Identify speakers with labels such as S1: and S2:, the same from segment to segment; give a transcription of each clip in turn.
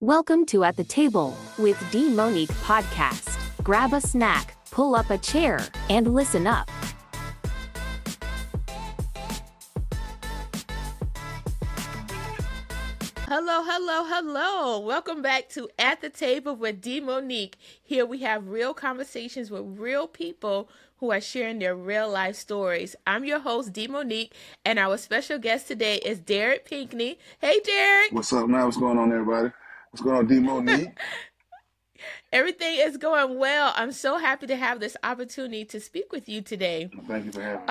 S1: Welcome to At the Table with D'Monique podcast. Grab a snack, pull up a chair, and listen up.
S2: Hello, hello, hello. Welcome back to At the Table with D'Monique. Here we have real conversations with real people who are sharing their real life stories. I'm your host, D'Monique, and our special guest today is Derrick Pinkney. Hey, Derrick.
S3: What's up, man? What's going on, everybody? What's going on, D'Monique?
S2: Everything is going well. I'm so happy to have this opportunity to speak with you today.
S3: Thank you for having me.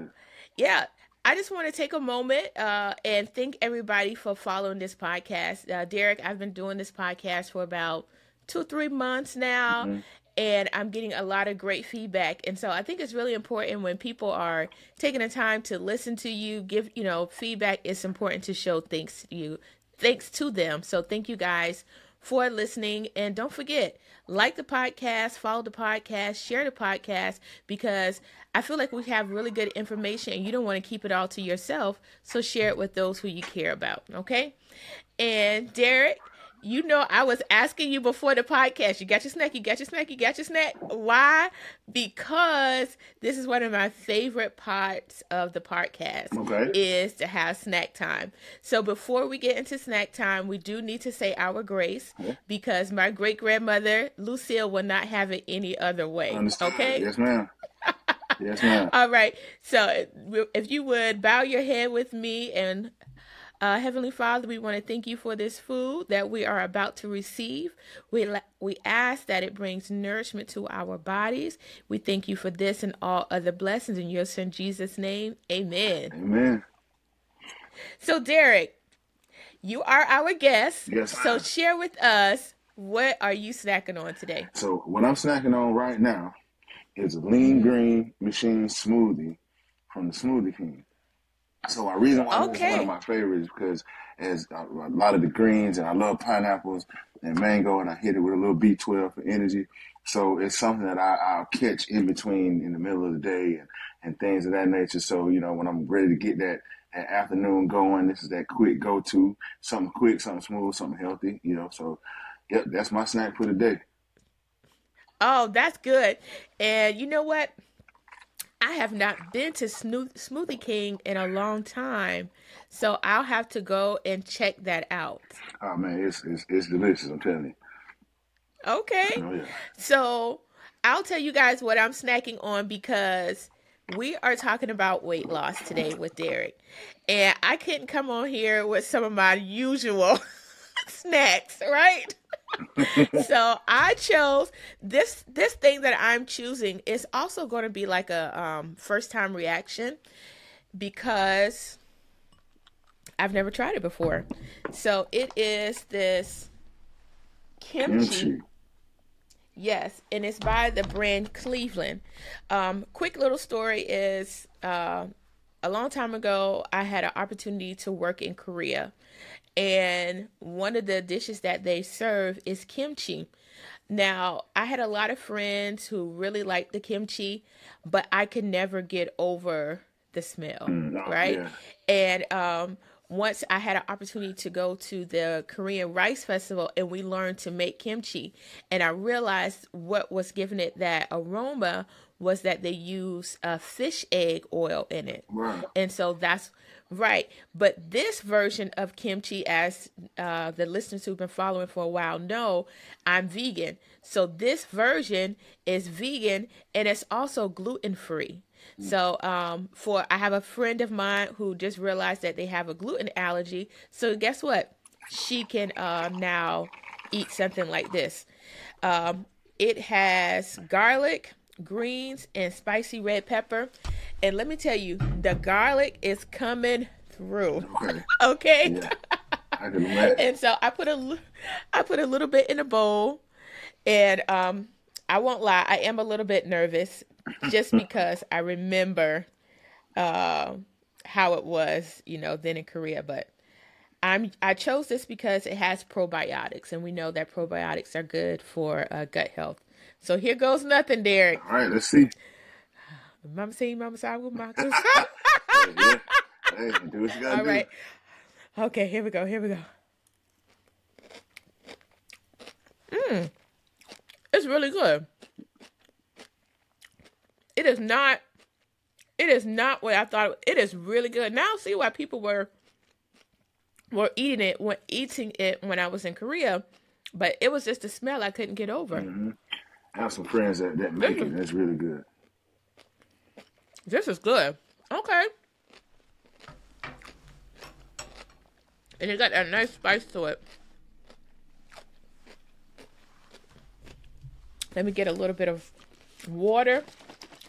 S2: Um, yeah, I just want to take a moment uh, and thank everybody for following this podcast. Uh, Derrick, I've been doing this podcast for about two, three months now,
S3: Mm-hmm.
S2: and I'm getting a lot of great feedback. And so I think it's really important when people are taking the time to listen to you, give you know feedback. It's important to show thanks to you, thanks to them. So thank you guys for listening. And don't forget, like the podcast, follow the podcast, share the podcast, because I feel like we have really good information and you don't want to keep it all to yourself. So share it with those who you care about. Okay. And Derrick, you know, I was asking you before the podcast, you got your snack, you got your snack, you got your snack. Why? Because this is one of my favorite parts of the podcast
S3: Okay.
S2: is to have snack time. So before we get into snack time, we do need to say our grace because my great grandmother Lucille will not have it any other way. Okay.
S3: Yes, ma'am. yes, ma'am.
S2: All right. So if you would bow your head with me and uh, Heavenly Father, we want to thank you for this food that we are about to receive. We la- we ask that it brings nourishment to our bodies. We thank you for this and all other blessings in your Son Jesus' name. Amen.
S3: Amen.
S2: So, Derrick, you are our guest.
S3: Yes,
S2: So,
S3: ma'am.
S2: share with us what are you snacking on today?
S3: So, what I'm snacking on right now is a lean green machine smoothie from the Smoothie King. So, my reason why this is one of my favorites because as a, a lot of the greens and I love pineapples and mango, and I hit it with a little B12 for energy. So, it's something that I, I'll catch in between in the middle of the day and, and things of that nature. So, you know, when I'm ready to get that that afternoon going. This is that quick go to, something quick, something smooth, something healthy, you know. So, yep, that's my snack for the day.
S2: Oh, that's good. And you know what? I have not been to Snoo- Smoothie King in a long time. So I'll have to go and check that out.
S3: Oh man, it's it's, it's delicious. I'm telling you.
S2: Okay.
S3: Oh yeah.
S2: So I'll tell you guys what I'm snacking on because we are talking about weight loss today with Derrick. And I couldn't come on here with some of my usual snacks, right? so I chose this this thing that I'm choosing is also going to be like a um, first time reaction because I've never tried it before. So it is this kimchi.
S3: Kimchi.
S2: Yes, and it's by the brand Cleveland. Um, quick little story is uh, a long time ago, I had an opportunity to work in Korea, and one of the dishes that they serve is kimchi. Now, I had a lot of friends who really liked the kimchi, but I could never get over the smell,
S3: oh,
S2: right?
S3: yeah.
S2: And um, once I had an opportunity to go to the Korean Rice Festival and we learned to make kimchi, and I realized what was giving it that aroma was that they use uh, fish egg oil in it.
S3: Right.
S2: And so that's right. But this version of kimchi, as uh, the listeners who've been following for a while know, I'm vegan. So this version is vegan and it's also gluten free. So um, for I have a friend of mine who just realized that they have a gluten allergy. So guess what? She can uh, now eat something like this. Um, it has garlic, greens, and spicy red pepper. And let me tell you, the garlic is coming through.
S3: Okay.
S2: Okay.
S3: Yeah. I can imagine.
S2: And so I put a, I put a little bit in a bowl, and um, I won't lie, I am a little bit nervous, just because I remember, uh, how it was, you know, then in Korea. But I'm I chose this because it has probiotics, and we know that probiotics are good for uh, gut health. So here goes nothing, Derrick.
S3: All right, let's see.
S2: Mama seen Mama side with my.
S3: Hey, yeah. Hey, do what you gotta
S2: All
S3: do.
S2: right. Okay, here we go. Here we go. Mmm. It's really good. It is not. It is not what I thought. It is really good. Now I see why people were were eating it when eating it when I was in Korea, but it was just the smell I couldn't get over.
S3: Mm-hmm. I have some friends that, that make it, That's really good.
S2: This is good. Okay. And it got a nice spice to it. Let me get a little bit of water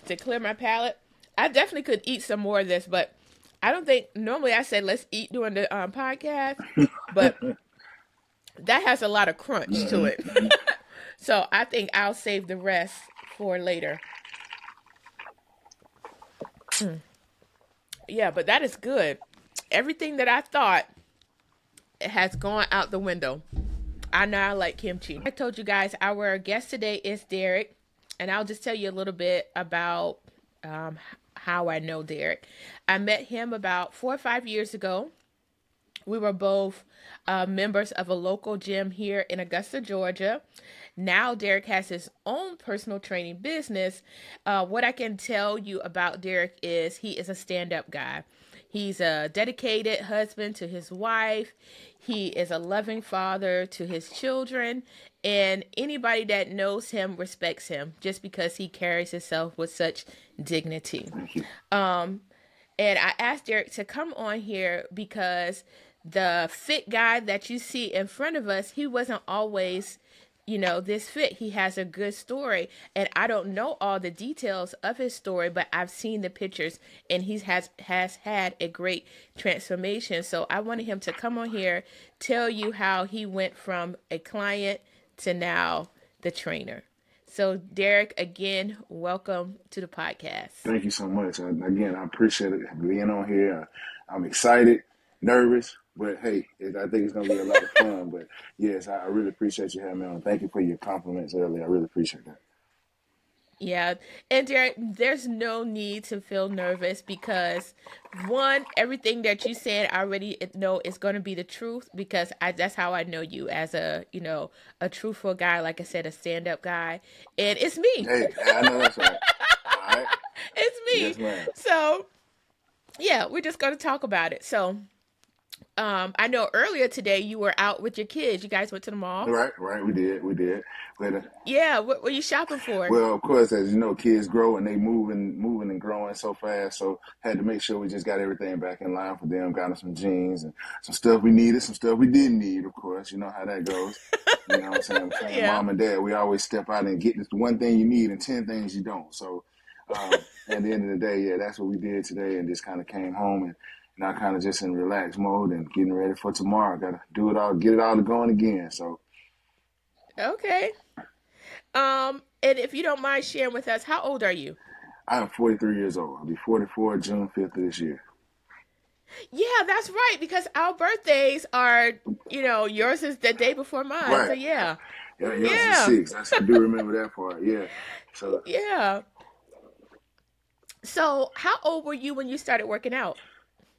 S2: to clear my palate. I definitely could eat some more of this, but I don't think normally I say let's eat during the um, podcast, but that has a lot of crunch to it. so I think I'll save the rest for later. Yeah, but that is good. Everything that I thought has gone out the window. I know I like kimchi. I told you guys our guest today is Derrick, and I'll just tell you a little bit about um, how I know Derrick. I met him about four or five years ago. We were both uh, members of a local gym here in Augusta, Georgia. Now, Derrick has his own personal training business. Uh, what I can tell you about Derrick is he is a stand up guy. He's a dedicated husband to his wife. He is a loving father to his children. And anybody that knows him respects him just because he carries himself with such dignity. Um, and I asked Derek to come on here because the fit guy that you see in front of us, he wasn't always you know, this fit. He has a good story, and I don't know all the details of his story, but I've seen the pictures, and he has has had a great transformation. So I wanted him to come on here, tell you how he went from a client to now the trainer. So Derrick, again, welcome to the podcast.
S3: Thank you so much. Again, I appreciate it being on here. I'm excited, nervous, but hey, it, I think it's gonna be a lot of fun. But yes, I, I really appreciate you having me on. Thank you for your compliments earlier. I really appreciate that.
S2: Yeah, and there, there's no need to feel nervous because one, everything that you said, I already know is going to be the truth because I that's how I know you as a you know a truthful guy, like I said, a stand up guy, and it's me.
S3: Hey, I know that's right. All right.
S2: It's me.
S3: Yes.
S2: So, yeah, we're just going to talk about it. So, um, I know earlier today you were out with your kids. You guys went to the mall.
S3: Right, right. We did, we did. Uh,
S2: yeah, what were you shopping for?
S3: Well, of course, as you know, kids grow and they moving, moving and growing so fast. So had to make sure we just got everything back in line for them. Got them some jeans and some stuff we needed, some stuff we didn't need. Of course, you know how that goes. you know what I'm saying? saying yeah. Mom and Dad, we always step out and get this one thing you need and ten things you don't. So um, at the end of the day, yeah, that's what we did today, and just kind of came home and now kind of just in relaxed mode and getting ready for tomorrow. Got to do it all, get it all going again. So,
S2: okay. Um, and if you don't mind sharing with us, how old are you?
S3: I am 43 years old. I'll be 44 June 5th of this year.
S2: Yeah, that's right. Because our birthdays are, you know, yours is the day before mine. Right. So yeah.
S3: Yeah, yours yeah. is six. I do remember that part. Yeah. So
S2: yeah. So how old were you when you started working out?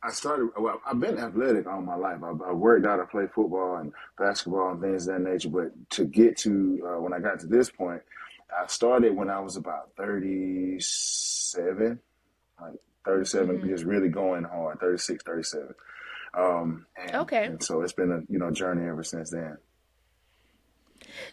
S3: I started. Well, I've been athletic all my life. I, I worked out. I played football and basketball and things of that nature. But to get to uh, when I got to this point, I started when I was about thirty-seven, like 37, mm-hmm. just really going hard. 36, 37. Um, and,
S2: okay.
S3: And so it's been a you know journey ever since then.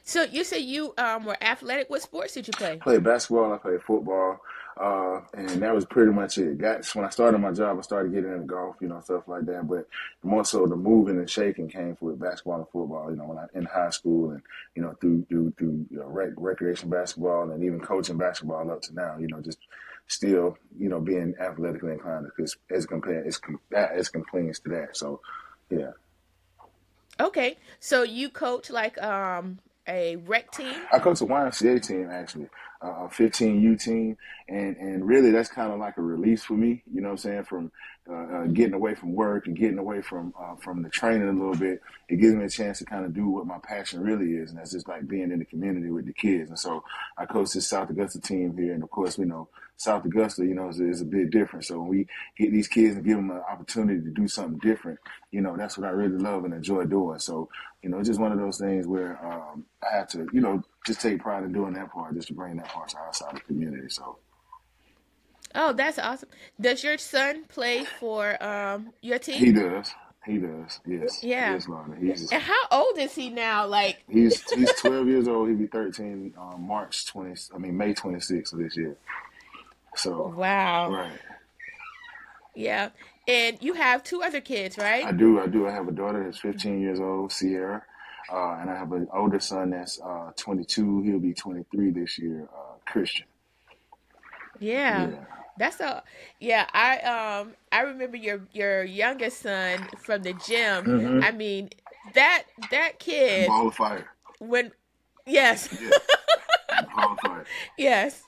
S2: So you say you um, were athletic. What sports did you play? I
S3: played basketball. I played football. Uh, and that was pretty much it. Got when I started my job, I started getting into golf, you know, stuff like that. But more so, the moving and shaking came with basketball and football. You know, when I in high school and you know through through through you know, rec- recreation basketball and even coaching basketball up to now. You know, just still you know being athletically inclined because as compared as as complains to that. So, yeah.
S2: Okay, so you coach like um a rec team?
S3: I coach a YMCA team actually, a 15U team, and and really that's kind of like a release for me. You know what I'm saying? From uh, uh, getting away from work and getting away from uh, from the training a little bit, it gives me a chance to kind of do what my passion really is, and that's just like being in the community with the kids. And so I coach this South Augusta team here, and of course we know South Augusta, you know, is, is a bit different. So when we get these kids and give them an opportunity to do something different, you know, that's what I really love and enjoy doing. So you know, it's just one of those things where um, I have to, you know, just take pride in doing that part, just to bring that part to outside the community. So.
S2: Oh, that's awesome. Does your son play for um, your team?
S3: He does. He does. Yes.
S2: Yeah.
S3: Yes, Lorna. He's
S2: and how old is he now? Like
S3: he's he's 12 years old. He'll be 13 um, March 20. I mean May 26th of this year. So
S2: wow.
S3: Right.
S2: Yeah. And you have two other kids, right?
S3: I do. I do. I have a daughter that's 15 years old, Sierra, uh, and I have an older son that's uh, 22. He'll be 23 this year, uh, Christian.
S2: Yeah. yeah. That's a yeah. I um I remember your your youngest son from the gym. Mm-hmm. I mean that that kid
S3: ball of fire.
S2: When yes. Yeah. yes.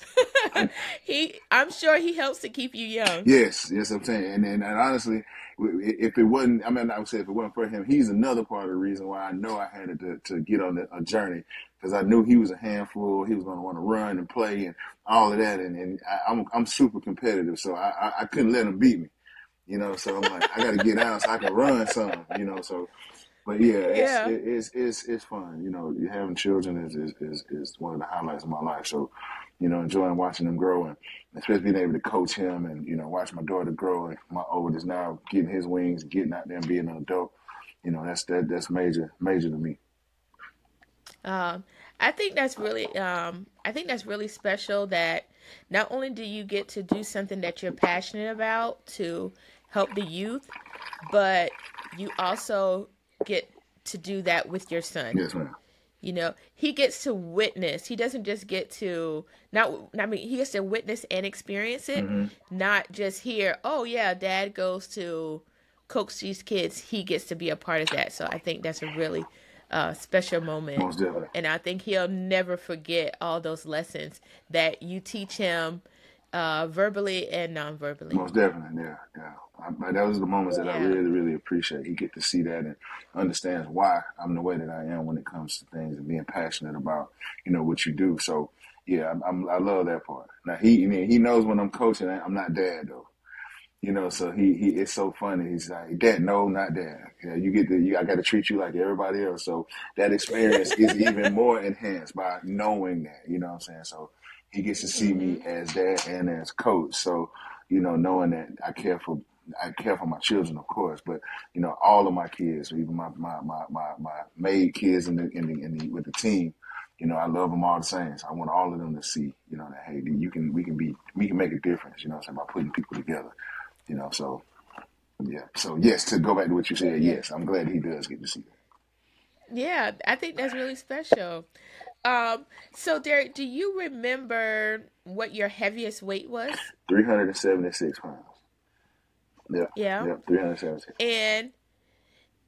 S2: he I'm sure he helps to keep you young.
S3: Yes, yes, I'm saying. And, and, and honestly, if it wasn't, I mean, I would say if it wasn't for him, he's another part of the reason why I know I had to, to get on a journey because I knew he was a handful. He was going to want to run and play and all of that. And, and I, am I'm, I'm super competitive, so I, I, I couldn't let him beat me. You know, so I'm like, I got to get out so I can run some. You know, so but yeah, it's, yeah. It, it's it's it's fun. You know, having children is, is is is one of the highlights of my life. So, you know, enjoying watching them grow and especially being able to coach him and you know watch my daughter grow and my oldest now getting his wings, getting out there and being an adult. You know, that's that that's major major to me.
S2: Um, I think that's really um, I think that's really special that not only do you get to do something that you're passionate about to help the youth, but you also get to do that with your son.
S3: Yes, ma'am.
S2: You know, he gets to witness. He doesn't just get to not. I mean, he gets to witness and experience it, mm-hmm. not just hear. Oh yeah, dad goes to coach these kids. He gets to be a part of that. So I think that's a really uh, special moment. And I think he'll never forget all those lessons that you teach him uh, verbally and non-verbally.
S3: Most definitely, yeah, yeah. I, those are the moments that yeah. I really, really appreciate. He get to see that and understands why I'm the way that I am when it comes to things and being passionate about, you know, what you do. So, yeah, I'm, I'm, i love that part. Now he, I mean, he knows when I'm coaching, I'm not dad though. You know, so he, he, it's so funny. He's like, Dad, no, not dad. You, know, you get the, you, I got to treat you like everybody else. So that experience is even more enhanced by knowing that, you know what I'm saying? So he gets to see me mm-hmm. as dad and as coach. So, you know, knowing that I care for I care for my children, of course, but you know, all of my kids, even my my my my, my maid kids in the, in the in the with the team, you know, I love them all the same. So I want all of them to see, you know, that hey, you can we can be we can make a difference, you know, I'm saying by putting people together, you know. So yeah, so yes, to go back to what you said, yes, I'm glad he does get to see that.
S2: Yeah, I think that's really special. Um, so Derrick, do you remember what your heaviest weight was?
S3: 376 pounds. Yeah.
S2: Yeah.
S3: Yeah. 376.
S2: And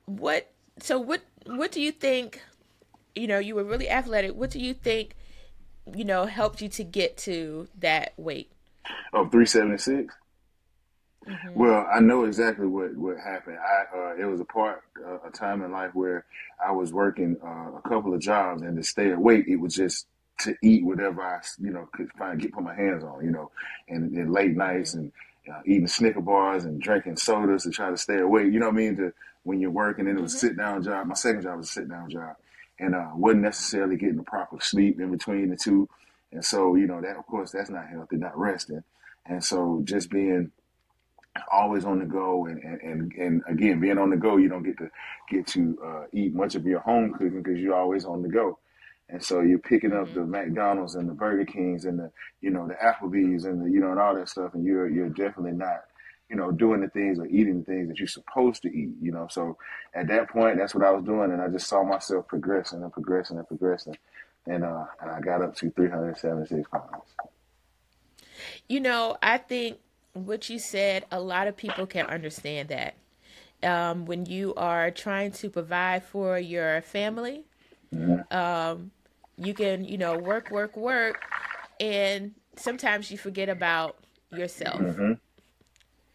S2: what, so what, what do you think, you know, you were really athletic. What do you think, you know, helped you to get to that weight?
S3: Of 376? Mm-hmm. Well, I know exactly what, what happened. I uh, it was a part uh, a time in life where I was working uh, a couple of jobs, and to stay awake, it was just to eat whatever I you know could find get put my hands on, you know, and, and late nights and uh, eating Snicker bars and drinking sodas to try to stay awake. You know what I mean? To when you're working, and it was mm-hmm. a sit down job. My second job was a sit down job, and uh, wasn't necessarily getting the proper sleep in between the two. And so, you know, that of course that's not healthy, not resting. And so just being always on the go and, and, and, and, again being on the go you don't get to get to uh, eat much of your home cooking because you're always on the go. And so you're picking up the mcdonald's and the burger kings and the you know the applebee's and the you know and all that stuff and you're you're definitely not you know doing the things or eating the things that you're supposed to eat you know? So at that point that's what i was doing and i just saw myself progressing and progressing and progressing. And uh and i got up to 376 pounds.
S2: You know i think what you said, a lot of people can understand that. Um, when you are trying to provide for your family, um, you can, you know, work, work, work, and sometimes you forget about yourself. Mm-hmm.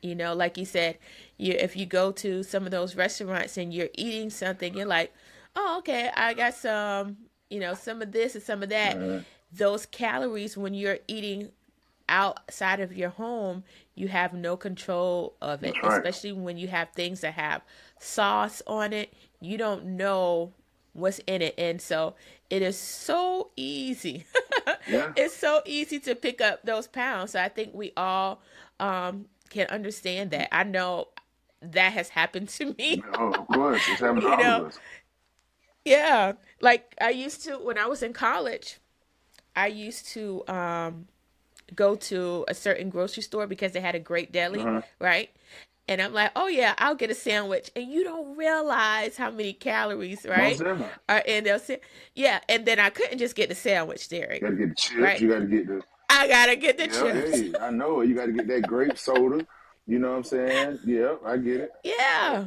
S2: You know, like you said, you if you go to some of those restaurants and you're eating something, you're like, oh, okay, I got some, you know, some of this and some of that. Mm-hmm. Those calories when you're eating outside of your home, you have no control of it, right. especially when you have things that have sauce on it. You don't know what's in it. And so it is so easy.
S3: Yeah.
S2: it's so easy to pick up those pounds. So I think we all um, can understand that. I know that has happened to me.
S3: Oh, of course, it's happened to all of us.
S2: Yeah. Like I used to when I was in college, I used to um go to a certain grocery store because they had a great deli,
S3: Uh-huh.
S2: right? And I'm like, oh yeah, I'll get a sandwich, and you don't realize how many calories, right, are in sa- Yeah, and then I couldn't just get the sandwich, Derrick.
S3: You gotta get the chips.
S2: Right.
S3: You gotta get the
S2: I gotta get the
S3: yeah.
S2: chips.
S3: Hey, I know it. You gotta get that grape soda. You know what I'm saying? Yeah, I get it.
S2: Yeah.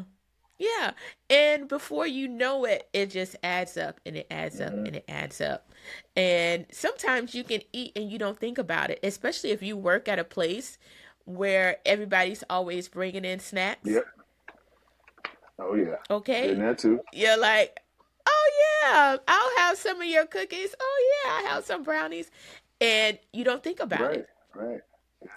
S2: Yeah. And before you know it, it just adds up and it adds up
S3: Mhm.
S2: and it adds up. And sometimes you can eat and you don't think about it, especially if you work at a place where everybody's always bringing in snacks.
S3: Yep. Oh yeah.
S2: Okay.
S3: And that too.
S2: You're like, oh, yeah, I'll have some of your cookies. Oh, yeah, I have some brownies. And you don't think about it.
S3: Right.
S2: it.
S3: Right.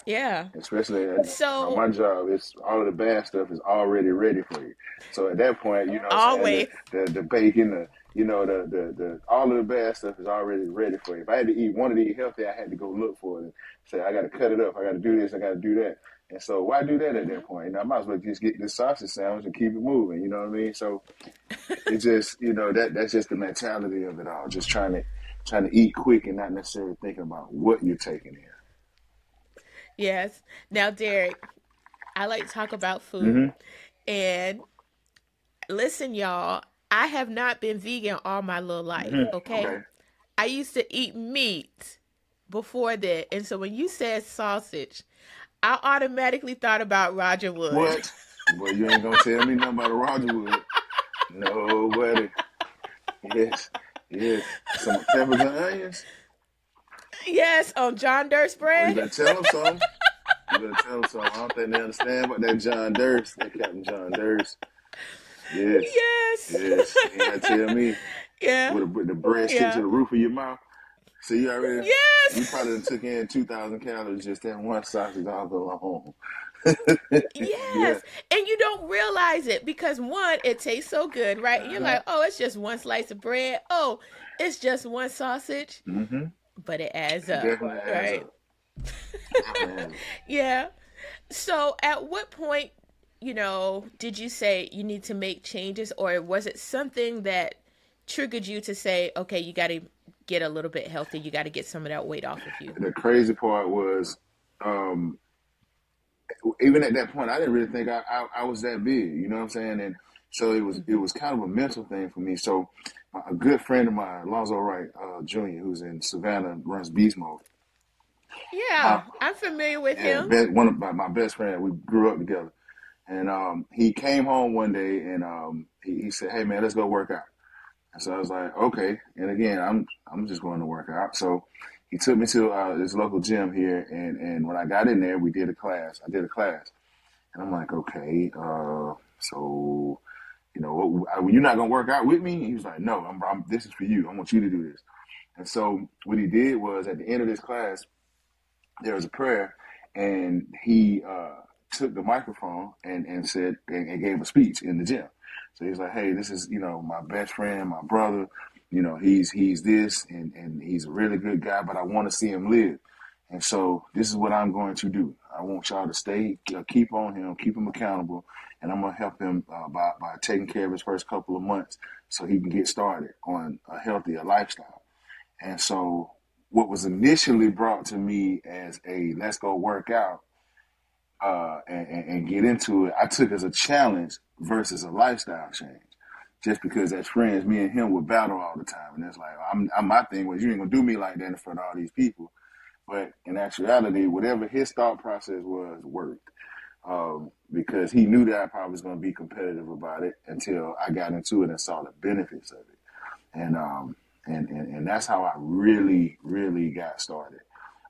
S2: Yeah.
S3: Especially at,
S2: So-
S3: my job, it's all of the bad stuff is already ready for you. So at that point, you know,
S2: Always.
S3: the, the the bacon, the you know, the, the the all of the bad stuff is already ready for you. If I had to eat wanted to eat healthy, I had to go look for it and say I got to cut it up. I got to do this. I got to do that. And so why do that at that point? You know, I might as well just get this sausage sandwich and keep it moving. You know what I mean? So it just you know that that's just the mentality of it all. Just trying to trying to eat quick and not necessarily thinking about what you're taking in.
S2: Yes. Now, Derrick, I like to talk about food.
S3: Mhm.
S2: And listen, y'all, I have not been vegan all my little life,
S3: Mhm.
S2: okay?
S3: Okay.
S2: I used to eat meat before that. And so when you said sausage, I automatically thought about Roger Wood.
S3: What? Boy, you ain't gonna tell me nothing about Roger Wood. Nobody. Yes, yes. Some peppers and onions.
S2: Yes, on John Derst
S3: Well, you
S2: bread.
S3: better tell them something. You better tell them something. I don't think they understand about that John Derst, that Captain John Derst. Yes,
S2: Yes.
S3: yes. You gotta tell me
S2: Yeah.
S3: with, the- with the bread stick
S2: Yeah.
S3: to the roof of your mouth. So you already,
S2: Yes.
S3: you probably took in two thousand calories just that one sausage all alone.
S2: Yes. And you don't realize it because one, it tastes so good, right? And you're
S3: Uh-huh.
S2: like, oh, it's just one slice of bread. Oh, it's just one sausage.
S3: Mm-hmm.
S2: But it adds up.
S3: Definitely
S2: right?
S3: adds up.
S2: Yeah. So at what point, you know, did you say you need to make changes or was it something that triggered you to say, okay, you got to get a little bit healthy. You got to get some of that weight off of you.
S3: the crazy part was um even at that point i didn't really think I, I i was that big you know what i'm saying and so it was it was kind of a mental thing for me. So a good friend of mine lonzo wright uh jr who's in savannah runs beast mode
S2: Yeah, I'm familiar with him.
S3: be- one of my, my best friend we grew up together. And um he came home one day and um he, he said hey man let's go work out. And so i was like okay. And again i'm i'm just going to work out. So he took me to uh, this local gym here and and when i got in there we did a class. I did a class. And i'm like okay uh so you know you're not gonna work out with me he was like no I'm, I'm this is for you i want you to do this and so what he did was at the end of this class there was a prayer and he uh, took the microphone and, and said and, and gave a speech in the gym. So he's like, "Hey, this is you know my best friend, my brother. You know he's he's this and and he's a really good guy, but I want to see him live. And so this is what I'm going to do. I want y'all to stay, keep on him, keep him accountable, and I'm gonna help him uh, by by taking care of his first couple of months so he can get started on a healthier lifestyle. And so what was initially brought to me as a let's go work out uh, and, and, get into it, I took as a challenge versus a lifestyle change. Just because as friends, me and him would battle all the time, and it's like I'm, I'm my thing was you ain't gonna do me like that in front of all these people. But in actuality, whatever his thought process was worked um, because he knew that I probably was going to be competitive about it until I got into it and saw the benefits of it, and um, and, and and that's how I really really got started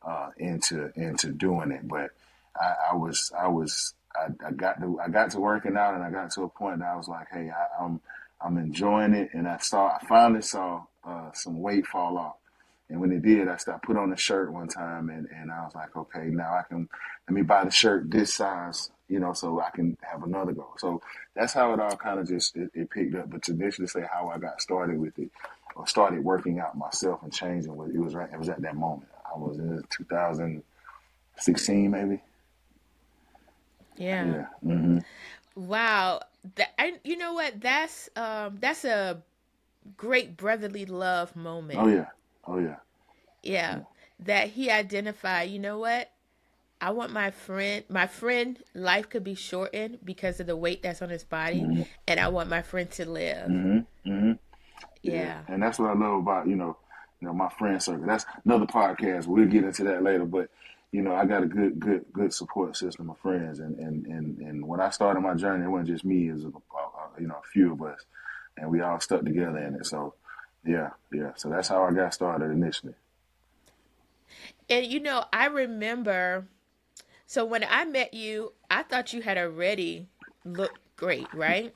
S3: uh, into into doing it. But I, I was I was I, I got to I got to working out and I got to a point that I was like, hey, I, I'm I'm enjoying it, and I saw I finally saw uh, some weight fall off. And when it did, I started put on a shirt one time, and, and I was like, okay, now I can let me buy the shirt this size you know, so I can have another goal. So that's how it all kind of just it, it picked up. But to initially say how I got started with it, or started working out myself and changing, what it was right. It was at that moment. I was in 2016, maybe.
S2: Yeah.
S3: Yeah. hmm
S2: Wow. That I, you know what? That's um that's a great brotherly love moment.
S3: Oh yeah. Oh yeah.
S2: Yeah. That he identified, you know what? I want my friend my friend life could be shortened because of the weight that's on his body and I want my friend to live.
S3: hmm hmm
S2: Yeah.
S3: And that's what I love about, you know, you know, my friend circle. That's another podcast. We'll get into that later. But, you know, I got a good, good, good support system of friends. And, and, and, and when I started my journey, it wasn't just me, it was, a, a, you know, a few of us. And we all stuck together in it. So, yeah, yeah. So that's how I got started initially.
S2: And you know, I remember so when I met you, I thought you had already looked great, right?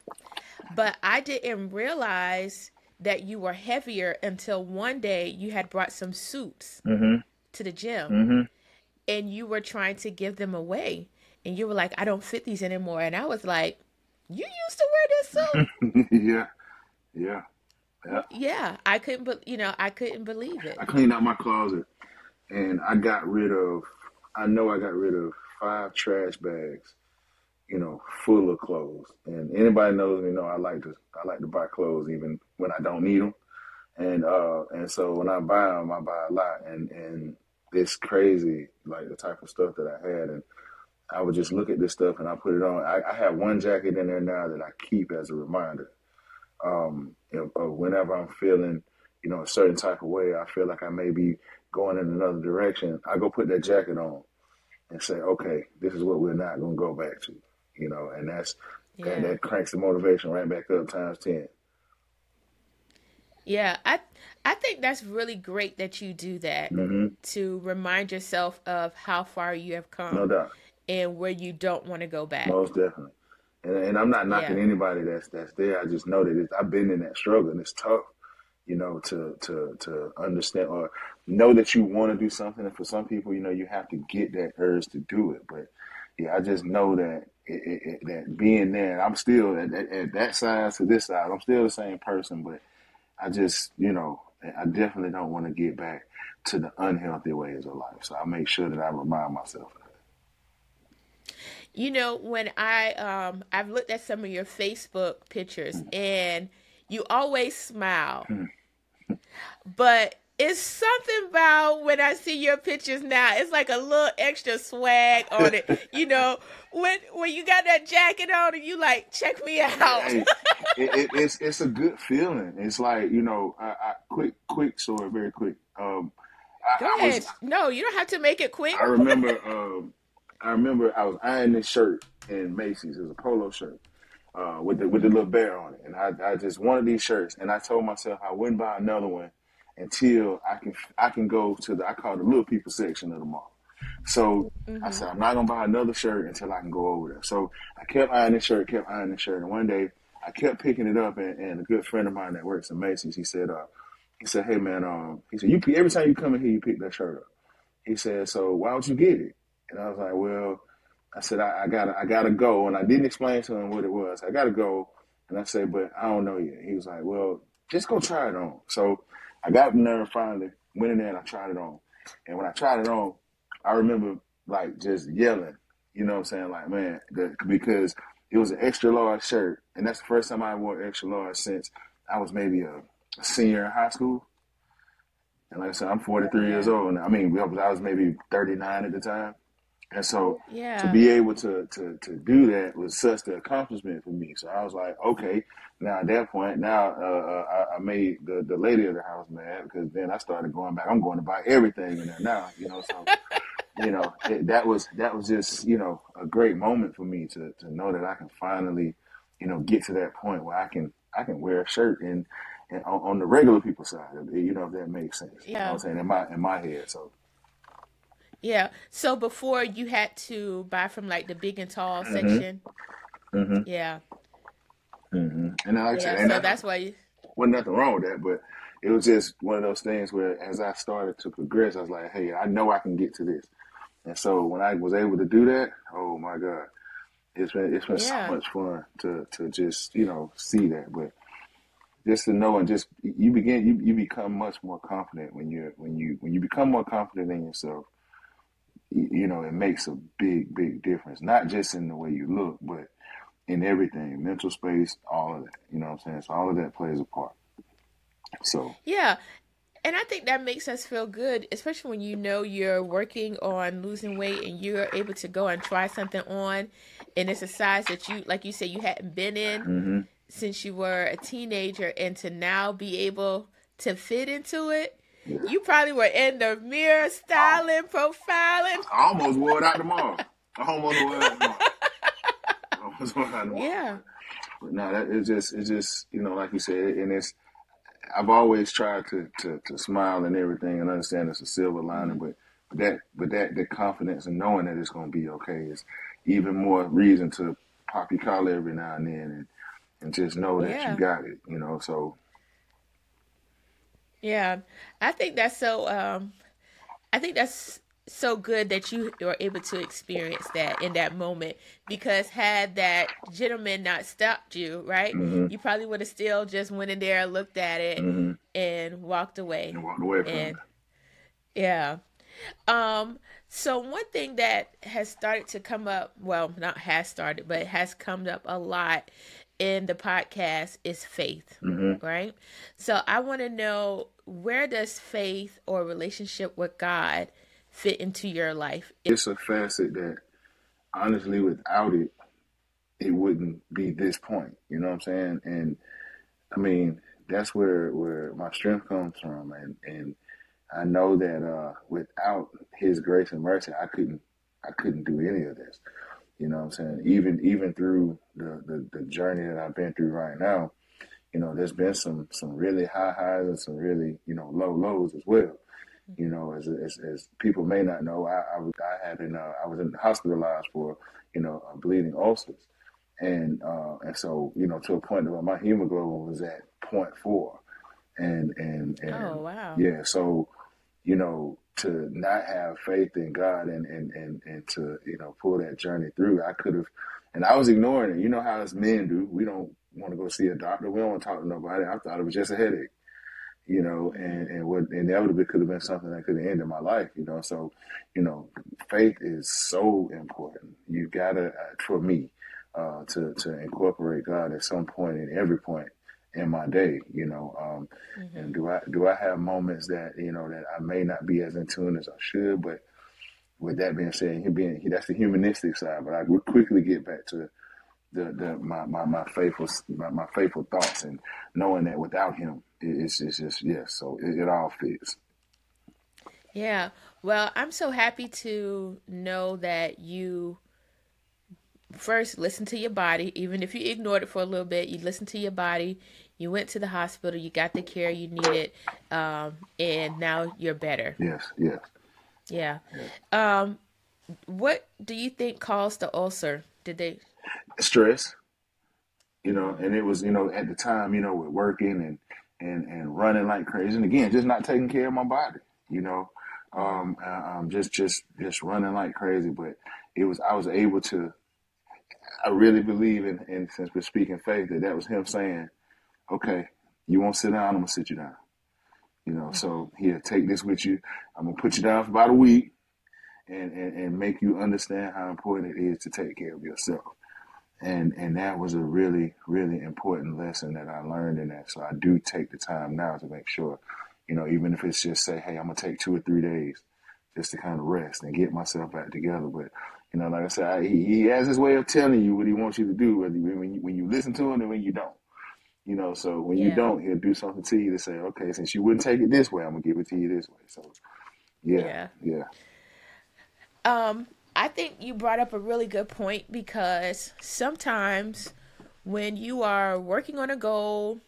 S2: But I didn't realize that you were heavier until one day you had brought some suits
S3: Mm
S2: to the gym
S3: hmm. Mm
S2: and you were trying to give them away. And you were like, I don't fit these anymore. And I was like, You used to wear this suit?
S3: yeah. Yeah. Yeah.
S2: yeah. I couldn't but you know, I couldn't believe it.
S3: I cleaned out my closet and I got rid of, I know I got rid of five trash bags, you know, full of clothes. And anybody knows me know I like to, I like to buy clothes even when I don't need them. And, uh, and so when I buy them, I buy a lot and, and it's crazy, like the type of stuff that I had. And I would just look at this stuff and I put it on. I, I have one jacket in there now that I keep as a reminder. Um, whenever I'm feeling, you know, a certain type of way, I feel like I may be going in another direction. I go put that jacket on and say, okay, this is what we're not going to go back to, you know, and that's that,
S2: Yeah.
S3: that cranks the motivation right back up times 10.
S2: Yeah, I I think that's really great that you do that
S3: hmm
S2: to remind yourself of how far you have
S3: No
S2: come
S3: doubt.
S2: and where you don't want to go back.
S3: Most definitely. And, and I'm not knocking
S2: Yeah.
S3: anybody that's that's there. I just know that it's, I've been in that struggle and it's tough, you know, to to to understand or know that you want to do something. And for some people, you know, you have to get that urge to do it. But yeah, I just know that it, it, it, that being there, I'm still at, at, at that side to this side. I'm still the same person, but I just, you know, I definitely don't want to get back to the unhealthy ways of life. So I make sure that I remind myself.
S2: You know, when I um I've looked at some of your Facebook pictures and you always smile. But it's something about when I see your pictures now, it's like a little extra swag on it. You know, when when you got that jacket on and you like, check me out.
S3: It, it, it's it's a good feeling. It's like you know, I, I quick quick story, very quick. Um, I,
S2: Go ahead.
S3: was
S2: No, you don't have to make it quick.
S3: I remember um, I remember I was ironing this shirt in Macy's. It was a polo shirt uh, with the with the little bear on it, and I I just wanted these shirts, and I told myself I wouldn't buy another one until I can I can go to the I call it the little people section of the mall. So I said, I'm not gonna buy another shirt until I can go over there. So I kept eyeing this shirt, kept eyeing this shirt, and one day I kept picking it up, and, and a good friend of mine that works in Macy's, he said, uh, he said, hey man, um, he said, you every time you come in here, you pick that shirt up. He said, so why don't you get it? And I was like, well, I said, I, I gotta, I gotta go, and I didn't explain to him what it was. I gotta go, and I said, but I don't know yet. He was like, well, just go try it on. So I got in there and finally went in there and I tried it on. And when I tried it on, I remember like just yelling, you know what I'm saying? Like, man, the, because it was an extra large shirt. And that's the first time I wore extra large since I was maybe a, a senior in high school. And like I said, I'm 43 years old. And I mean, I was, I was maybe 39 at the time. And so to be able to, to, to do that was such an accomplishment for me. So I was like, okay, now at that point, now uh, uh, I, I made the, the lady of the house mad because then I started going back. I'm going to buy everything in there now, you know. So you know it, that was that was just you know a great moment for me to to know that I can finally you know get to that point where I can I can wear a shirt and. And on, on the regular people side, you know, if that makes sense. You know what
S2: Yeah.
S3: I'm saying? In my in my head. So
S2: Yeah. So before you had to buy from like the big and tall
S3: Mhm.
S2: section.
S3: hmm
S2: Yeah.
S3: hmm and I
S2: Yeah.
S3: and
S2: So
S3: that,
S2: that's why you
S3: wasn't nothing wrong with that, but it was just one of those things where as I started to progress, I was like, hey, I know I can get to this. And so when I was able to do that, oh my God, it's been it's been yeah. so much fun to to just you know see that, but just to know and just you begin you, you become much more confident when you're when you when you become more confident in yourself. You, know, it makes a big big difference, not just in the way you look, but in everything, mental space, all of that. You know what I'm saying? So all of that plays a part. So
S2: yeah, and I think that makes us feel good, especially when you know you're working on losing weight and you're able to go and try something on, and it's a size that you, like you said, you hadn't been in mm-hmm. since you were a teenager, and to now be able to fit into it. You probably were in the mirror styling, profiling.
S3: I almost wore it out tomorrow. I almost wore it out tomorrow. I almost wore it out tomorrow. Yeah. But no, that it's just it's just you know like you said, and it's I've always tried to, to, to smile and everything and understand it's a silver lining, but but that but that the confidence and knowing that it's gonna be okay is even more reason to pop your collar every now and then and and just know that yeah. you got it, you know. So
S2: yeah, I think that's so. Um, I think that's so good that you were able to experience that in that moment because had that gentleman not stopped you right mm-hmm. you probably would have still just went in there looked at it mm-hmm. and walked away
S3: and walked away from and,
S2: it yeah um so one thing that has started to come up well not has started but has come up a lot in the podcast is faith mm-hmm. right so i want to know where does faith or relationship with god fit into your life?
S3: It's a facet that honestly, without it, it wouldn't be this point. You know what I'm saying? And I mean, that's where where my strength comes from, and and I know that uh, without His grace and mercy, I couldn't I couldn't do any of this. You know what I'm saying? Even even through the, the, the journey that I've been through right now, you know, there's been some some really high highs and some really you know low lows as well. You know, as, as, as people may not know, I, I, I had been, uh, I was in hospitalized for, you know, uh, bleeding ulcers. And, uh, and so, you know, to a point where my hemoglobin was at 0.4. And, and, and
S2: oh, wow.
S3: yeah. So, you know, to not have faith in God and, and, and, and to, you know, pull that journey through, I could have, and I was ignoring it. You know how us men do. We don't want to go see a doctor. We don't want to talk to nobody. I thought it was just a headache you know, and, and what inevitably could have been something that could have ended my life, you know. So, you know, faith is so important. You gotta, uh, for me, uh, to to incorporate God at some point in every point in my day, you know. Um, mm-hmm. And do I do I have moments that you know that I may not be as in tune as I should, but with that being said, being he, that's the humanistic side. But I would quickly get back to the, the my, my, my faithful my, my faithful thoughts and knowing that without him it's, it's just yes so it, it all fits
S2: yeah well i'm so happy to know that you first listen to your body even if you ignored it for a little bit you listen to your body you went to the hospital you got the care you needed um, and now you're better.
S3: Yes yes.
S2: Yeah. Yes. um what do you think caused the ulcer? Did they
S3: stress you know and it was you know at the time you know with working and and and running like crazy and again just not taking care of my body you know um, um just just just running like crazy but it was i was able to i really believe in and since we're speaking faith that that was him saying okay you won't sit down i'm gonna sit you down you know so here take this with you i'm gonna put you down for about a week and, and, and make you understand how important it is to take care of yourself and and that was a really really important lesson that I learned in that. So I do take the time now to make sure, you know, even if it's just say, hey, I'm gonna take two or three days just to kind of rest and get myself back together. But you know, like I said, I, he, he has his way of telling you what he wants you to do, whether when you, when you listen to him and when you don't. You know, so when yeah. you don't, he'll do something to you to say, okay, since you wouldn't take it this way, I'm gonna give it to you this way. So, yeah, yeah.
S2: yeah. Um, I think you brought up a really good point because sometimes when you are working on a goal,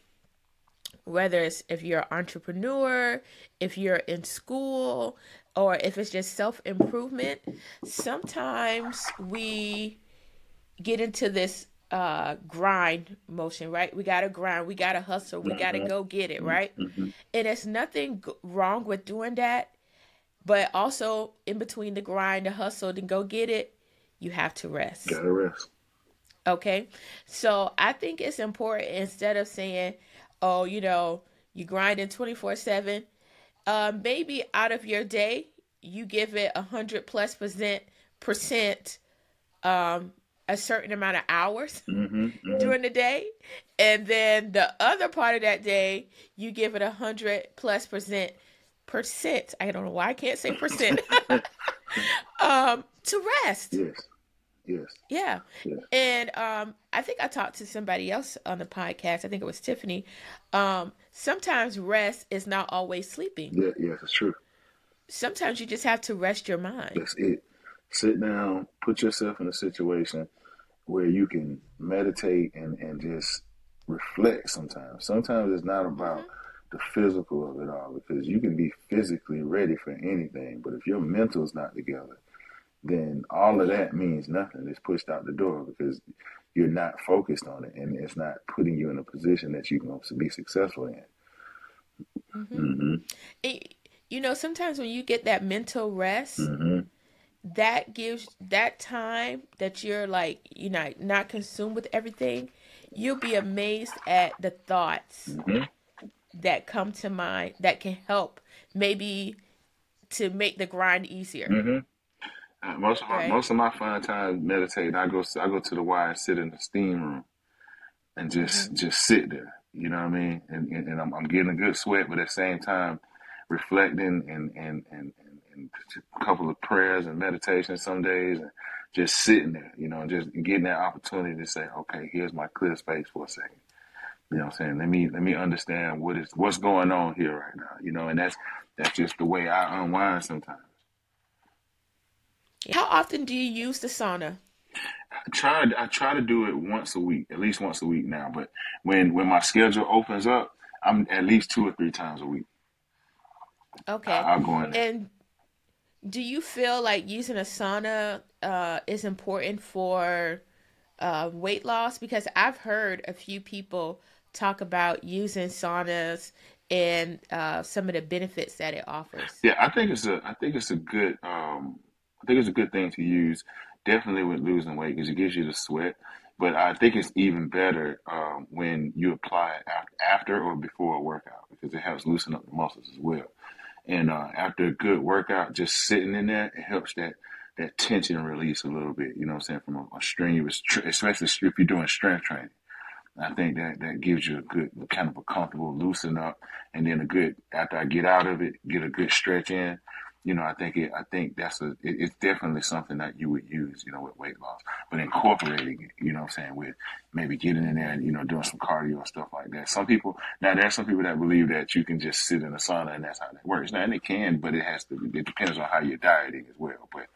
S2: whether it's if you're an entrepreneur, if you're in school, or if it's just self improvement, sometimes we get into this uh grind motion right we gotta grind we gotta hustle we gotta go get it right mm-hmm. and it's nothing wrong with doing that but also in between the grind, the hustle, to go get it, you have to rest.
S3: Gotta rest.
S2: Okay. So I think it's important instead of saying, oh, you know, you grind in 24 7, um, maybe out of your day, you give it a hundred plus percent percent um a certain amount of hours mm-hmm, mm-hmm. during the day. And then the other part of that day you give it a hundred plus percent percent. I don't know why i can't say percent. Um to rest.
S3: Yes yes.
S2: Yeah. Yes. and um i think i talked to somebody else on the podcast. I think it was tiffany. Um sometimes rest is not always sleeping.
S3: Yeah yes it's true.
S2: Sometimes you just have to rest your mind.
S3: That's it. Sit down put yourself in a situation where you can meditate and, and just reflect sometimes. Sometimes it's not about mm-hmm. the physical of it all because you can be physically ready for anything, but if your mental's not together, then all of that means nothing. It's pushed out the door because you're not focused on it and it's not putting you in a position that you can be successful in.
S2: Mm-hmm. Mm-hmm. you know, sometimes when you get that mental rest, mm-hmm that gives that time that you're like you know not consumed with everything you'll be amazed at the thoughts mm-hmm. that come to mind that can help maybe to make the grind easier
S3: mm-hmm. uh, most of my right. most of my fun time meditating i go i go to the Y and sit in the steam room and just mm-hmm. just sit there you know what i mean and, and, and I'm, I'm, getting a good sweat but at the same time reflecting and and and, a couple of prayers and meditations some days, and just sitting there, you know, just getting that opportunity to say, okay, here's my clear space for a second. You know what I'm saying? Let me let me understand what is what's going on here right now. You know, and that's that's just the way I unwind sometimes.
S2: How often do you use the sauna?
S3: I try I try to do it once a week, at least once a week now. But when when my schedule opens up, I'm at least two or three times a week.
S2: Okay. I, will go in. There. And do you feel like using a sauna uh, is important for uh, weight loss? Because I've heard a few people talk about using saunas and uh, some of the benefits that it offers.
S3: Yeah, I think it's a I think it's a good um, I think it's a good thing to use. Definitely with losing weight because it gives you the sweat. But I think it's even better um, when you apply it after or before a workout because it helps loosen up the muscles as well. And uh, after a good workout, just sitting in there, it helps that that tension release a little bit. You know what I'm saying? From a, a strenuous, especially if you're doing strength training. I think that that gives you a good kind of a comfortable loosen up, and then a good after I get out of it, get a good stretch in you know, I think it, I think that's a, it, it's definitely something that you would use, you know, with weight loss, but incorporating it, you know I'm saying, with maybe getting in there and, you know, doing some cardio and stuff like that. Some people, now there's some people that believe that you can just sit in a sauna and that's how that works. Now, and it can, but it has to, it depends on how you're dieting as well. But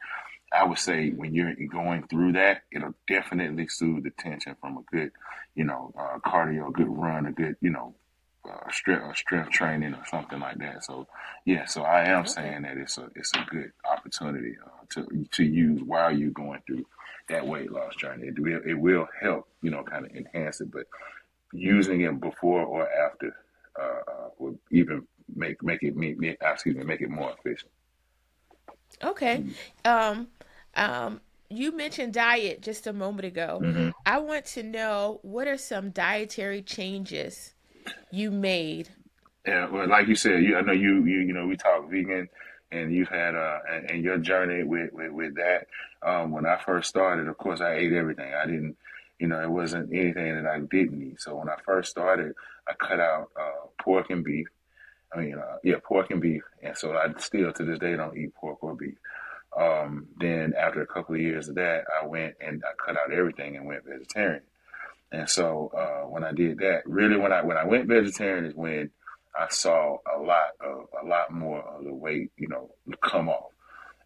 S3: I would say when you're going through that, it'll definitely soothe the tension from a good, you know, uh, cardio, a good run, a good, you know, uh, strength, uh, strength training or something like that. So yeah, so I am okay. saying that it's a it's a good opportunity uh, to to use while you're going through that weight loss journey. It will it will help you know kind of enhance it, but using it before or after uh, uh would even make make it me, me excuse me make it more efficient.
S2: Okay, mm-hmm. um, um you mentioned diet just a moment ago. Mm-hmm. I want to know what are some dietary changes you made?
S3: Yeah, well, like you said, you I know you you you know we talk vegan, and you've had uh and, and your journey with with, with that. Um, when I first started, of course, I ate everything. I didn't, you know, it wasn't anything that I didn't eat. So when I first started, I cut out uh, pork and beef. I mean, uh, yeah, pork and beef, and so I still to this day don't eat pork or beef. Um, then after a couple of years of that, I went and I cut out everything and went vegetarian. And so uh, when I did that, really when I when I went vegetarian is when I saw a lot of a lot more of the weight, you know, come off.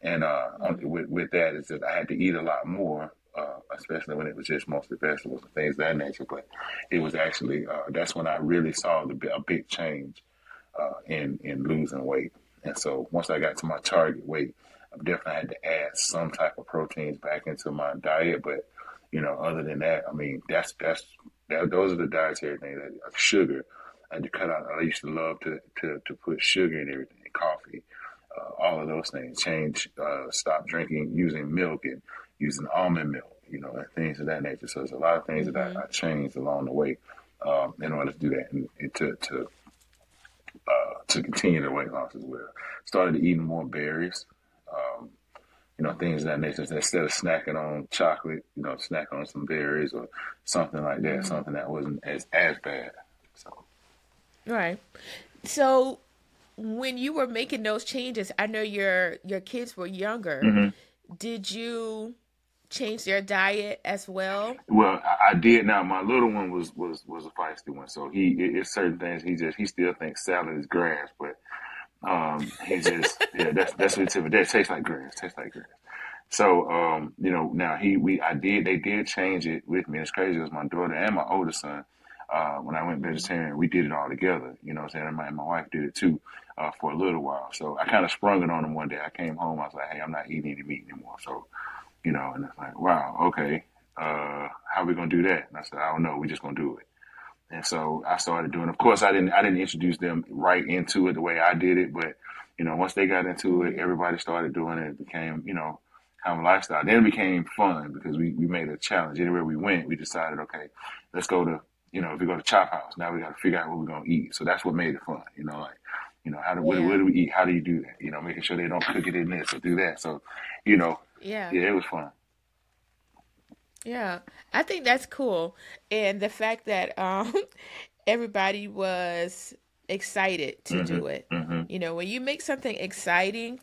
S3: And uh, with with that is that I had to eat a lot more, uh, especially when it was just mostly vegetables and things of that nature. But it was actually uh, that's when I really saw the a big change uh, in in losing weight. And so once I got to my target weight, I definitely had to add some type of proteins back into my diet, but you know, other than that, I mean, that's that's that, those are the dietary things. That, like sugar, I had to cut out. I used to love to to, to put sugar in everything, coffee, uh, all of those things. Change, uh, stop drinking, using milk and using almond milk. you know, and things of that nature. So there's a lot of things mm-hmm. that I, I, changed along the way um, in order to do that and, and to to uh, to continue the weight loss as well. Started eating more berries. Um, you know, things of that nature. Instead of snacking on chocolate, you know, snack on some berries or something like that, mm-hmm. something that wasn't as as bad. So,
S2: right. So, when you were making those changes, I know your your kids were younger. Mm-hmm. Did you change their diet as well?
S3: Well, I, I, did. Now my little one was was was a feisty one, so he it, it's certain things he just he still thinks salad is grass, but um he just yeah that's that's what it that tastes like grass, tastes like grass. So um you know now he we I did they did change it with me. It's crazy. It was my daughter and my older son. Uh, when I went vegetarian, we did it all together. You know what I'm saying? And my, my wife did it too uh, for a little while. So I kind of sprung it on him one day. I came home. I was like, hey, I'm not eating any meat anymore. So you know, and it's like, wow, okay, uh, how are we gonna do that? And I said, I don't know, we're just gonna do it. And so I started doing. Of course, I didn't I didn't introduce them right into it the way I did it, but you know, once they got into it, everybody started doing it. It became you know kind of a lifestyle. Then it became fun because we we made a challenge. Anywhere we went, we decided, okay, let's go to you know if we go to Chop House, now we got to figure out what we're gonna eat. So that's what made it fun. You know, like you know how do yeah. what, what do we eat? How do you do that? You know, making sure they don't cook it in this or do that. So you know,
S2: yeah.
S3: Yeah, it was fun.
S2: Yeah, I think that's cool, and the fact that um, everybody was excited to mm-hmm. do it. Mm-hmm. You know, when you make something exciting,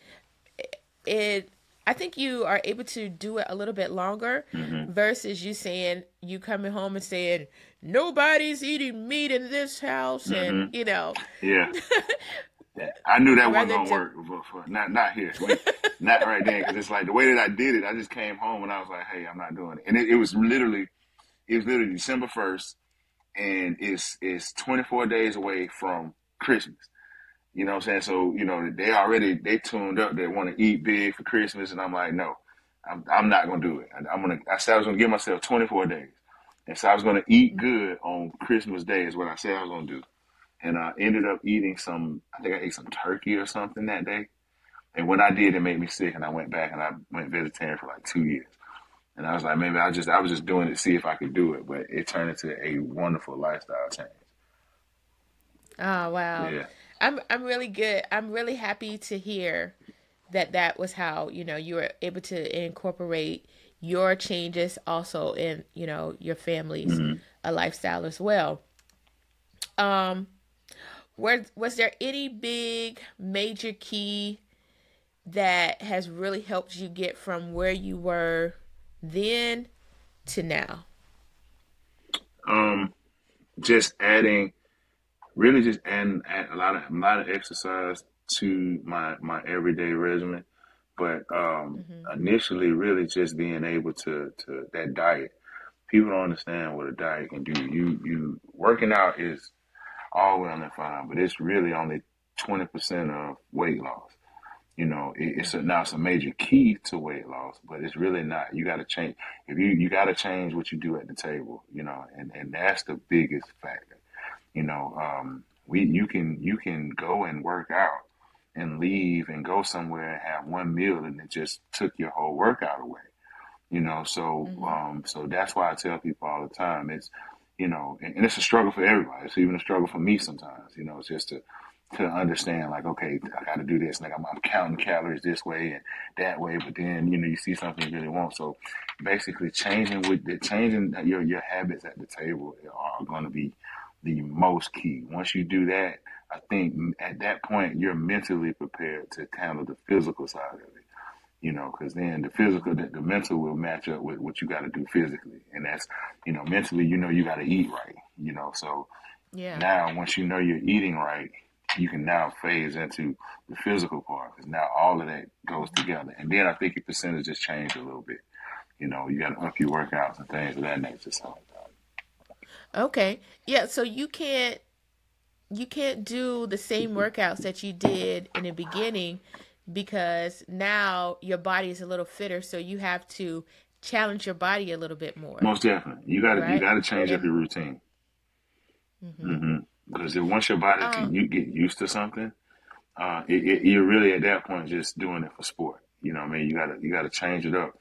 S2: it I think you are able to do it a little bit longer mm-hmm. versus you saying you coming home and saying nobody's eating meat in this house and mm-hmm. you know
S3: yeah I knew that wasn't gonna work, not not here, not right then, because it's like the way that I did it. I just came home and I was like, "Hey, I'm not doing it," and it, it was literally, it was literally December first, and it's it's 24 days away from Christmas. You know what I'm saying? So you know they already they tuned up. They want to eat big for Christmas, and I'm like, no, I'm I'm not gonna do it. I'm gonna. I said I was gonna give myself 24 days, and so I was gonna eat good on Christmas Day is what I said I was gonna do and I ended up eating some. I think I ate some turkey or something that day. And when I did, it made me sick, and I went back and I went vegetarian for like two years. And I was like, maybe I just I was just doing it to see if I could do it, but it turned into a wonderful lifestyle change.
S2: Oh wow! Yeah. I'm I'm really good. I'm really happy to hear that that was how you know you were able to incorporate your changes also in you know your family's mm-hmm. a lifestyle as well. Um, was was there any big major key that has really helped you get from where you were then to now?
S3: Um, just adding, really just adding, adding a lot of a lot of exercise to my my everyday regimen, but um, mm-hmm. initially, really just being able to to that diet. People don't understand what a diet can do. You you working out is all well and fine, but it's really only 20% of weight loss. You know, it, it's a, now it's a major key to weight loss, but it's really not. You got to change. If you you got to change what you do at the table, you know, and and that's the biggest factor. You know, um, we you can you can go and work out and leave and go somewhere and have one meal and it just took your whole workout away. You know, so mm-hmm. um, so that's why I tell people all the time it's you know, and, and, it's a struggle for everybody. It's even a struggle for me sometimes, you know, it's just to, to understand like, okay, I got to do this. Like I'm, I'm, counting calories this way and that way, but then, you know, you see something you really want. So basically changing with the changing your, your habits at the table are going to be the most key. Once you do that, I think at that point you're mentally prepared to handle the physical side of it you know, because then the physical, the, the, mental will match up with what you got to do physically, and that's, you know, mentally, you know, you got to eat right, you know, so
S2: yeah.
S3: now once you know you're eating right, you can now phase into the physical part because now all of that goes together, and then I think your percentages change a little bit, you know, you got to up your workouts and things of that nature. So,
S2: okay, yeah, so you can't you can't do the same workouts that you did in the beginning because now your body is a little fitter, so you have to challenge your body a little bit more.
S3: Most definitely, you got to right? you got to change up your routine. Mm-hmm. Mm-hmm. Because if once your body um, you get used to something, uh, it, it, you're really at that point just doing it for sport. You know, what I mean, you gotta you gotta change it up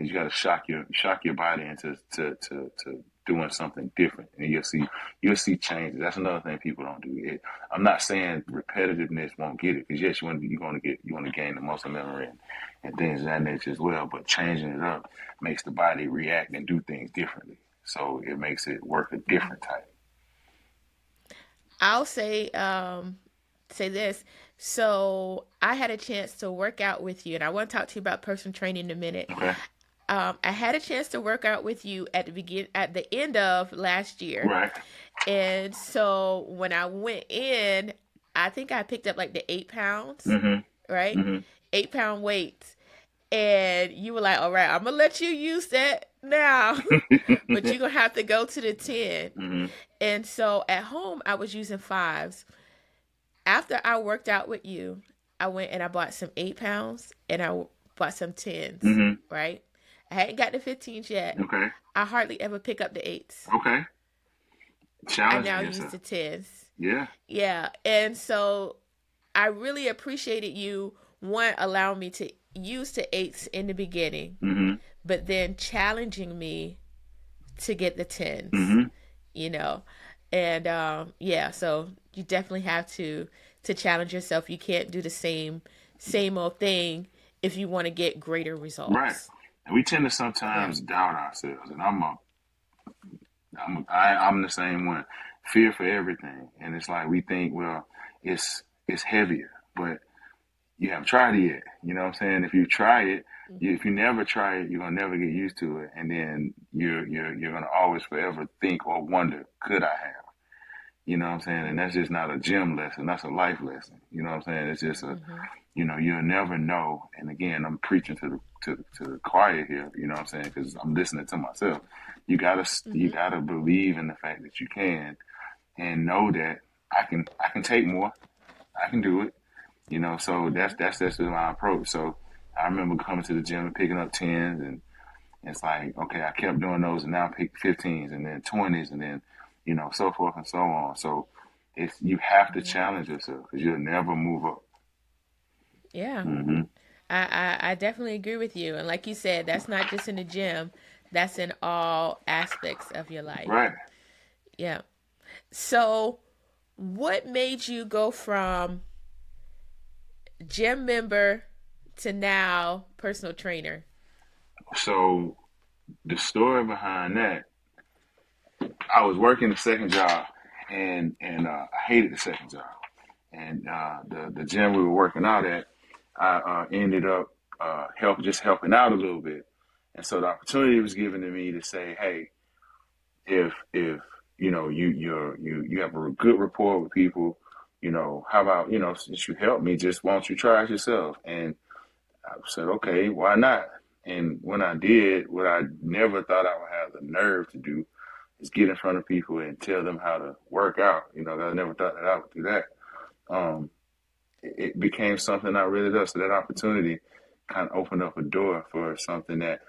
S3: because you got to shock your shock your body into to, to, to doing something different, and you'll see you'll see changes. That's another thing people don't do. It, I'm not saying repetitiveness won't get it, because yes, you want to you want to get you want to gain the muscle memory and, and things of that nature as well. But changing it up makes the body react and do things differently. So it makes it work a different type.
S2: I'll say um, say this. So I had a chance to work out with you, and I want to talk to you about personal training in a minute.
S3: Okay.
S2: Um, I had a chance to work out with you at the begin at the end of last year,
S3: Right.
S2: and so when I went in, I think I picked up like the eight pounds,
S3: Mm-hmm.
S2: right?
S3: Mm-hmm.
S2: Eight pound weights, and you were like, "All right, I'm gonna let you use that now, but you're gonna have to go to the 10
S3: hmm
S2: And so at home, I was using fives. After I worked out with you, I went and I bought some eight pounds and I bought some 10s
S3: hmm
S2: right? I hadn't got the 15s yet.
S3: Okay.
S2: I hardly ever pick up the eights.
S3: Okay.
S2: I now
S3: yourself.
S2: use the 10s.
S3: Yeah.
S2: Yeah. And so I really appreciated you, one, allowing me to use the eights in the beginning,
S3: hmm
S2: but then challenging me to get the 10s.
S3: hmm
S2: you know and um yeah so you definitely have to to challenge yourself you can't do the same same old thing if you want to get greater results
S3: Right. And we tend to sometimes doubt ourselves, and I'm a, I'm a, I, I'm the same one. Fear for everything, and it's like we think, well, it's it's heavier, but you haven't tried it yet. You know what I'm saying? If you try it, you, if you never try it, you're gonna never get used to it, and then you're you're you're gonna always forever think or wonder, could I have? You know what I'm saying? And that's just not a gym lesson. That's a life lesson. You know what I'm saying? It's just a,
S2: Mhm.
S3: You know, you'll never know. And again, I'm preaching to the to, to the choir here. You know what I'm saying? Because I'm listening to myself. You gotta you
S2: Mhm.
S3: gotta believe in the fact that you can, and know that I can I can take more. I can do it. You know, so that's that's that's my approach. So I remember coming to the gym and picking up tens, and it's like okay, I kept doing those, and now I pick 15s, and then 20s, and then you know so forth and so on. So it's you have to challenge yourself because you'll never move up.
S2: Yeah.
S3: Hmm
S2: I, I i definitely agree with you and like you said that's not just in the gym that's in all aspects of your life.
S3: Right.
S2: yeah. So what made you go from gym member to now personal trainer?
S3: So the story behind that, I was working the second job, and and uh, I hated the second job, and uh, the the gym we were working out at, I uh, ended up uh, help just helping out a little bit, and so the opportunity was given to me to say, hey, if if you know you you're you you have a good rapport with people, you know, how about you know since you help me, just why don't you try it yourself? And I said, okay, why not? And when I did, what I never thought I would have the nerve to do is get in front of people and tell them how to work out. You know, I never thought that I would do that. Um, it, became something I really did. So that opportunity kind of opened up a door for something that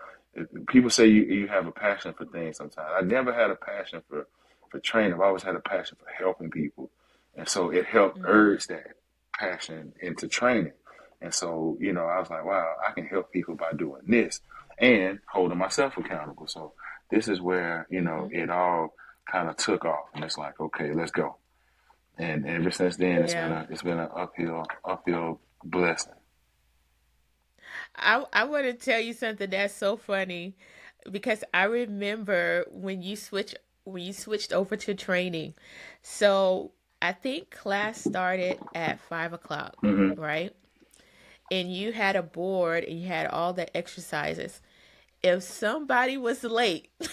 S3: people say you, you have a passion for things sometimes. I never had a passion for, for training. I've always had a passion for helping people. And so it helped
S2: Mhm.
S3: urge that passion into training. And so, you know, I was like, wow, I can help people by doing this and holding myself accountable. So this is where, you know, it all kind of took off. And it's like, okay, let's go. And ever since then, it's been a, it's been an uphill, uphill blessing.
S2: I I want to tell you something that's so funny because I remember when you switch when you switched over to training. So I think class started at five o'clock,
S3: hmm
S2: right? And you had a board and you had all the exercises. If somebody was late,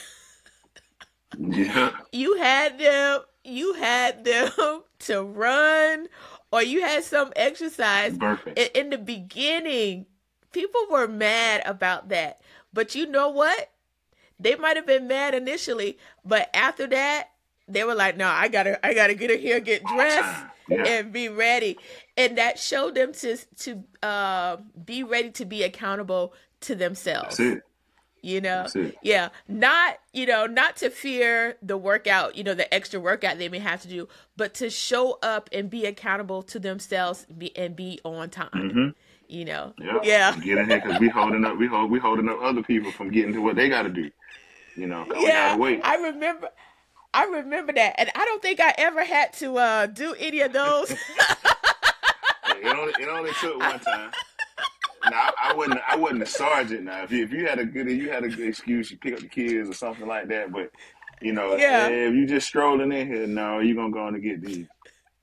S3: Yeah.
S2: you had them you had them to run or you had some exercise
S3: Perfect.
S2: in, in the beginning, people were mad about that. But you know what? They might have been mad initially, but after that, they were like, "No, I gotta, I gotta get in here, get dressed,
S3: Yeah.
S2: and be ready." And that showed them to to uh, be ready to be accountable to themselves. You know, yeah, not you know, not to fear the workout, you know, the extra workout they may have to do, but to show up and be accountable to themselves be, and be on time.
S3: Mhm.
S2: You know,
S3: Yeah.
S2: yeah,
S3: Get in here because we holding up. We hold. We holding up other people from getting to what they got to do. You know.
S2: yeah. I remember, I remember that, and I don't think I ever had to uh, do any of those.
S3: It only it only took one time. Now I, I wasn't I wasn't a sergeant. Now if you, if you had a good you had a good excuse, you pick up the kids or something like that. But you know,
S2: Yeah.
S3: if you just strolling in here, no, you're gonna go on and get these.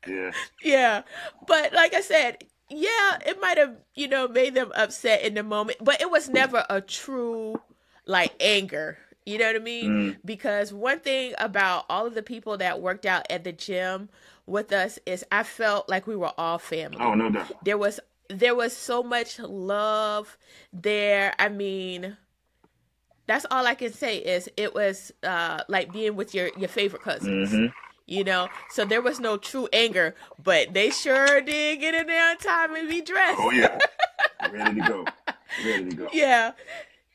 S3: Yeah,
S2: Yeah. But like I said, yeah, it might have, you know, made them upset in the moment, but it was never a true like anger. You know what I mean?
S3: Mm.
S2: Because one thing about all of the people that worked out at the gym with us is I felt like we were all family.
S3: oh no doubt.
S2: There was there was so much love there. I mean, that's all I can say is it was uh like being with your your favorite cousins
S3: hmm
S2: you know? So there was no true anger but they sure did get in there on time and be dressed.
S3: Oh yeah, ready to go, ready to go.
S2: yeah.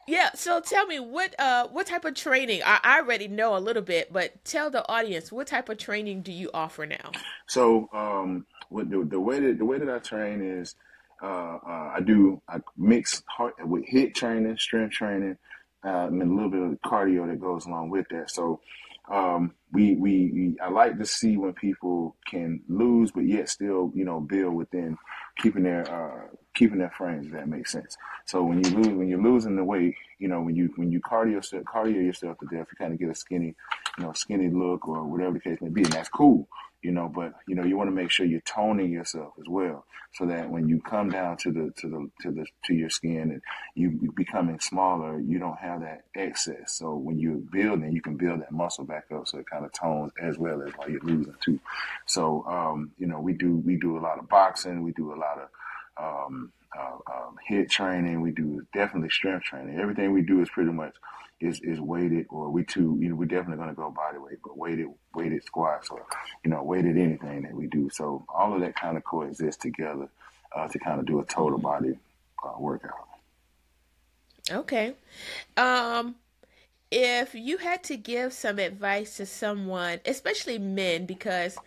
S2: Yeah so tell me what uh what type of training I, I already know a little bit but tell the audience what type of training do you offer now?
S3: So, um, the, the way that the way that I train is, uh, uh, I do I mix heart with HIIT training, strength training, uh, and a little bit of cardio that goes along with that. So, um, we, we we I like to see when people can lose, but yet still you know build within keeping their uh, keeping their frames. If that makes sense. So when you lose when you're losing the weight, you know when you when you cardio cardio yourself to death, you kind of get a skinny you know skinny look or whatever the case may be, and that's cool you know but you know you want to make sure you're toning yourself as well so that when you come down to the to the to the to your skin and you becoming smaller you don't have that excess. So when you're building you can build that muscle back up so it kind of tones as well as while you're losing too. So um you know we do we do a lot of boxing we do a lot of um uh, um, HIIT training we do definitely strength training. Everything we do is pretty much is is weighted or we too you know we're definitely going to go body weight but weighted weighted squats or you know weighted anything that we do. So all of that kind of coexists together uh, to kind of do a total body uh, workout.
S2: Okay. Um if you had to give some advice to someone especially men because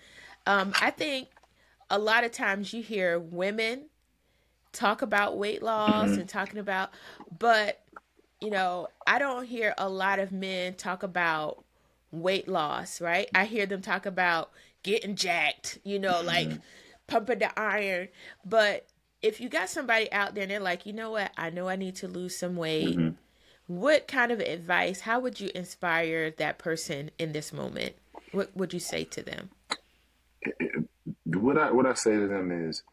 S2: um i think a lot of times you hear women talk about weight loss
S3: Mhm.
S2: and talking about but you know i don't hear a lot of men talk about weight loss right? I hear them talk about getting jacked you know like pumping the iron. But if you got somebody out there and they're like you know what? I know i need to lose some weight.
S3: Mhm.
S2: what kind of advice how would you inspire that person in this moment? What would you say to them?
S3: What I what I say to them is,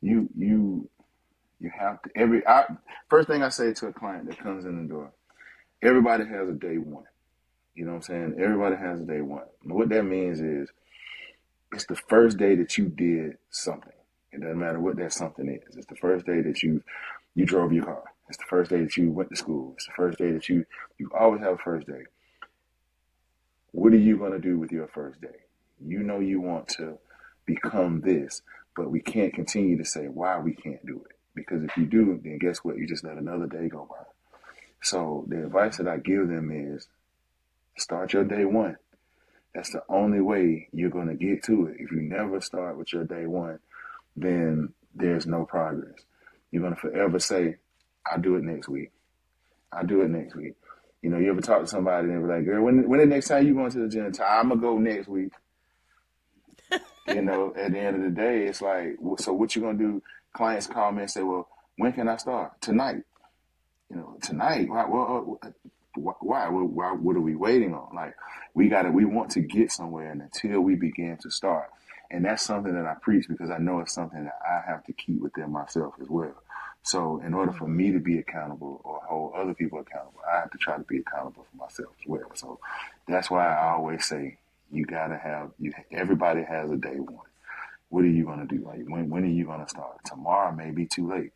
S3: you you you have to every I, first thing I say to a client that comes in the door, everybody has a day one. You know what I'm saying? Everybody has a day one. What that means is, it's the first day that you did something. It doesn't matter what that something is. It's the first day that you you drove your car. It's the first day that you went to school. It's the first day that you you always have a first day. What are you to do with your first day? You know you want to become this, but we can't continue to say why we can't do it. Because if you do, then guess what? You just let another day go by. So the advice that I give them is start your day one. That's the only way you're going to get to it. If you never start with your day one, then there's no progress. You're going to forever say, I'll do it next week. I'll do it next week. You know, you ever talk to somebody and they be like, girl, when, when the next time you going to the gym? I'm going to go next week. you know, at the end of the day, it's like, so what you going to do? Clients call me and say, well, when can I start? Tonight. You know, tonight. Why? Well, why? why? What are we waiting on? Like, we got to, we want to get somewhere and until we begin to start. And that's something that I preach because I know it's something that I have to keep within myself as well. So in order for me to be accountable or hold other people accountable, I have to try to be accountable for myself as well. So that's why I always say you gotta have you. Everybody has a day one. What are you gonna do? Like when when are you gonna start? Tomorrow may be too late.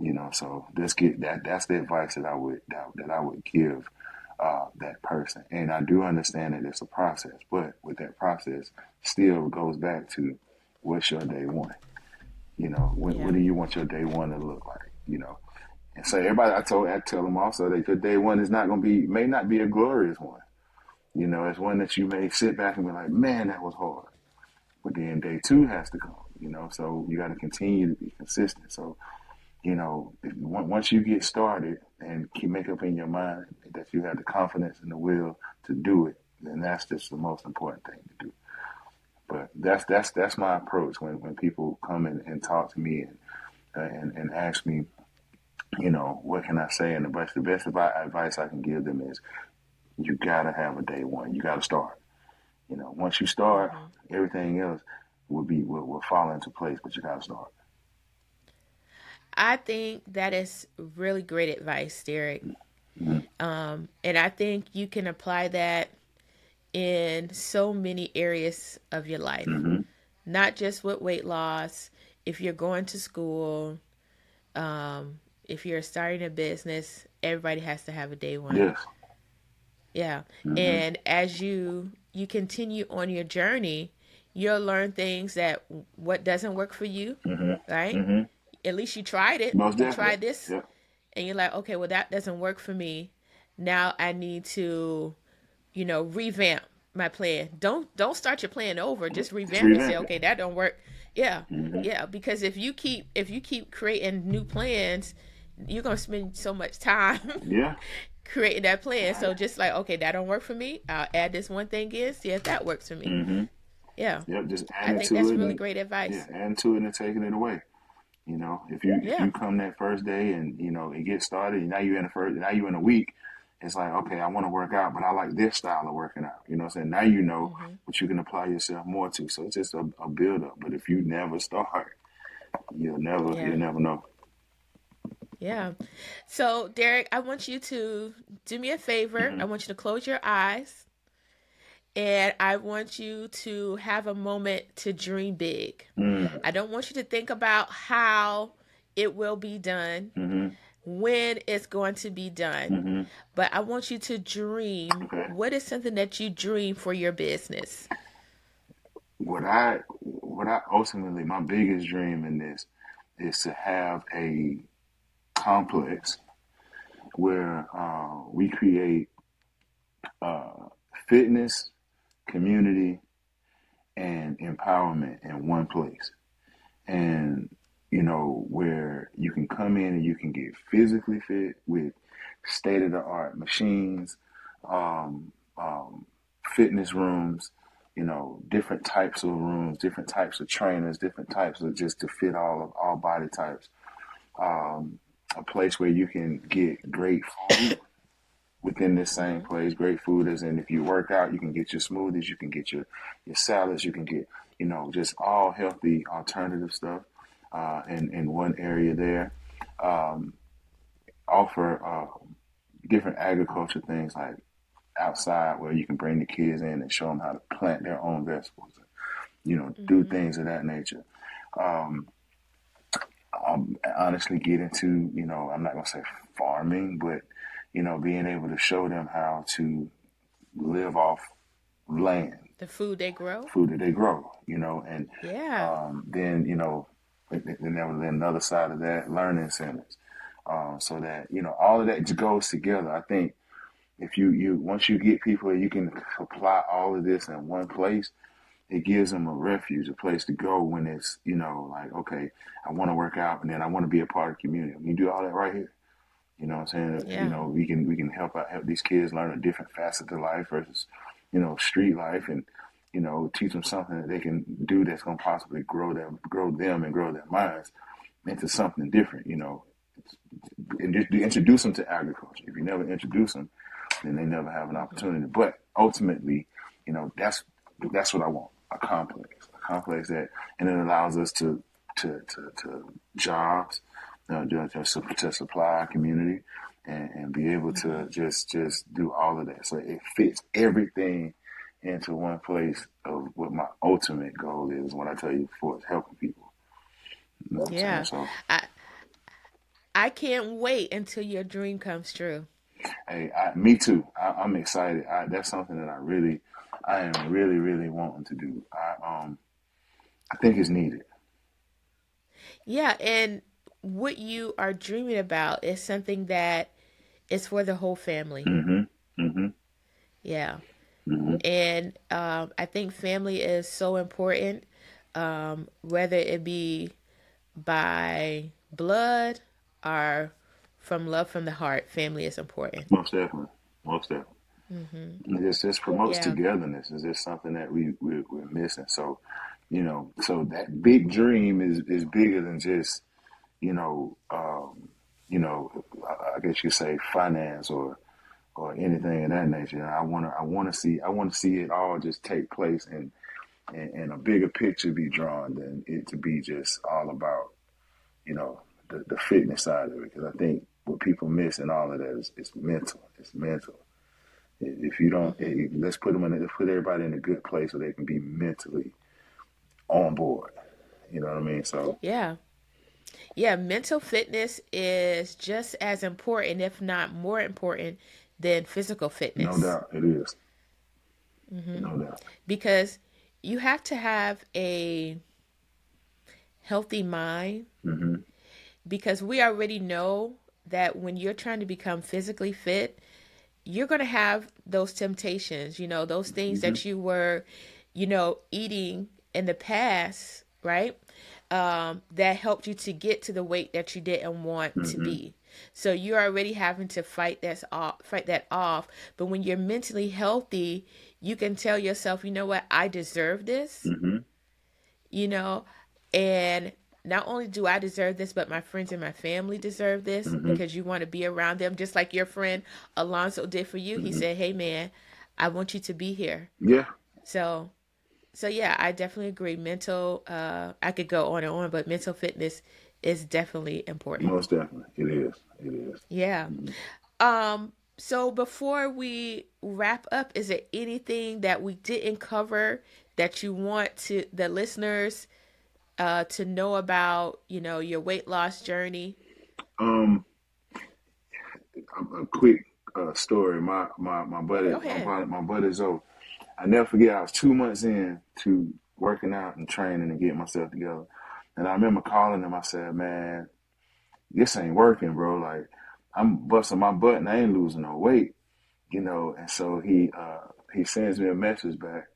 S3: You know. So let's get that. That's the advice that I would that, that I would give uh, that person. And I do understand that it's a process, but with that process, still goes back to what's your day one. You know, when,
S2: Yeah.
S3: what do you want your day one to look like? You know, And so everybody, I told, I tell them also that your day one is not going to be, may not be a glorious one. You know, it's one that you may sit back and be like, man, that was hard. But then day two has to come, you know, so you got to continue to be consistent. So, you know, if, once you get started and keep make up in your mind that you have the confidence and the will to do it, then that's just the most important thing to do. But that's that's that's my approach when, when people come in and talk to me and uh, and, and ask me, you know, what can I say? And the best the best advice I can give them is, you gotta have a day one. You gotta start. You know, once you start, mm-hmm. everything else will be will, will fall into place. But you gotta start.
S2: I think that is really great advice, Derrick. Mm-hmm. Um, and I think you can apply that in so many areas of your life, mm-hmm. not just with weight loss. If you're going to school, um, if you're starting a business, everybody has to have a day one.
S3: Yes.
S2: Yeah. Mm-hmm. And as you you continue on your journey, you'll learn things that what doesn't work for you, mm-hmm. right? Mm-hmm. At least you tried it.
S3: Most
S2: you tried this, and you're like, okay, well that doesn't work for me. Now I need to, you know, revamp my plan. Don't don't start your plan over. Just revamp, revamp and say, okay, that don't work. Yeah, mm-hmm. yeah. Because if you keep if you keep creating new plans, you're gonna spend so much time.
S3: Yeah.
S2: creating that plan. So just like, okay, that don't work for me. I'll add this one thing in, see if that works for me.
S3: Mm-hmm.
S2: Yeah.
S3: Yep. Just
S2: add I think that's really and, great advice.
S3: Yeah, adding to it and taking it away. You know, if you yeah. if you come that first day and you know it gets started, now you're in the first, now you're in a week. It's like, okay, I want to work out, but I like this style of working out. You know what I'm saying? Now you know mm-hmm. what you can apply yourself more to. So it's just a, a build up. But if you never start, you'll never yeah. you'll never know.
S2: Yeah. So, Derrick, I want you to do me a favor. Mm-hmm. I want you to close your eyes and I want you to have a moment to dream big. Mm-hmm. I don't want you to think about how it will be done, mm-hmm. when it's going to be done, mm-hmm. but I want you to dream. What is something that you dream for your business?
S3: What I, what I ultimately, my biggest dream in this is to have a complex where uh, we create uh, fitness, community, and empowerment in one place. And, you know, where you can come in and you can get physically fit with state of the art machines, um, um, fitness rooms, you know, different types of rooms, different types of trainers, different types of just to fit all of all body types. Um, a place where you can get great food within this same place. Great food as and if you work out, you can get your smoothies, you can get your your salads, you can get you know just all healthy alternative stuff uh, in in one area there. Um, offer uh, different agriculture things like outside where you can bring the kids in and show them how to plant their own vegetables. You know, mm-hmm. do things of that nature. Um, um, honestly get into, you know, I'm not going to say farming, but, you know, being able to show them how to live off land.
S2: The food they grow?
S3: Food that they grow, you know, and
S2: yeah.
S3: Um, then, you know, then there was another side of that, learning centers. Um, so that, you know, all of that goes together. I think if you, you, once you get people, you can apply all of this in one place, it gives them a refuge, a place to go when it's, you know, like, okay, I want to work out and then I want to be a part of the community. We do all that right here. You know what I'm saying? Yeah. You know, we can we can help out help these kids learn a different facet of life versus, you know, street life and, you know, teach them something that they can do that's gonna possibly grow them grow them and grow their minds into something different, you know. And just introduce them to agriculture. If you never introduce them, then they never have an opportunity. But ultimately, you know, that's that's what I want a complex, a complex that, and it allows us to to to, to jobs, uh, to, to supply our community, and, and be able to mm-hmm. just just do all of that. So it fits everything into one place of what my ultimate goal is. When I tell you before, is helping people.
S2: You know yeah, so, I I can't wait until your dream comes true.
S3: Hey, I, me too. I, am excited. I, that's something that I really I am really, really wanting to do. I um I think it's needed.
S2: Yeah, and what you are dreaming about is something that is for the whole family.
S3: Mm-hmm. Mm-hmm.
S2: Yeah.
S3: Mm-hmm.
S2: And um, I think family is so important, um, whether it be by blood or from love from the heart. Family is important.
S3: Most definitely. Most definitely.
S2: Mm-hmm.
S3: It just, just promotes
S2: Yeah.
S3: togetherness. It's just something that we, we we're missing. So, you know, so that big dream is is bigger than just, you know, um, you know, I, I guess you say finance or or anything of that nature. I wanna I wanna see I wanna see it all just take place and and, and a bigger picture be drawn than it to be just all about, you know, the, the fitness side of it. Because I think what people miss in all of that is, is mental. It's mental. If you don't, eh, let's put them in. Put everybody in a good place where they can be mentally on board. You know what I mean? So
S2: Yeah. Yeah, mental fitness is just as important, if not more important, than physical fitness.
S3: no doubt it is. No doubt.
S2: Because you have to have a healthy mind
S3: hmm
S2: because we already know that when you're trying to become physically fit, you're going to have those temptations, you know, those things that you were, you know, eating in the past, right? Um, that helped you to get to the weight that you didn't want to be. So you're already having to fight that's off, fight that off. But when you're mentally healthy, you can tell yourself, you know what, I deserve this
S3: hmm
S2: you know and not only do i deserve this but my friends and my family deserve this because you want to be around them just like your friend alonso did for you he said hey man i want you to be here
S3: Yeah.
S2: so so yeah i definitely agree mental uh i could go on and on but mental fitness is definitely important
S3: Most definitely. It is. It is.
S2: yeah um so before we wrap up is there anything that we didn't cover that you want to the listeners uh to know about you know your weight loss journey
S3: Um, a, a quick uh, story. My my my buddy, my, buddy- my buddy Zoe. I never forget. I was two months in to working out and training and getting myself together, and I remember calling him. I said, "Man, this ain't working, bro. Like I'm busting my butt and I ain't losing no weight, you know." And so he uh, he sends me a message back.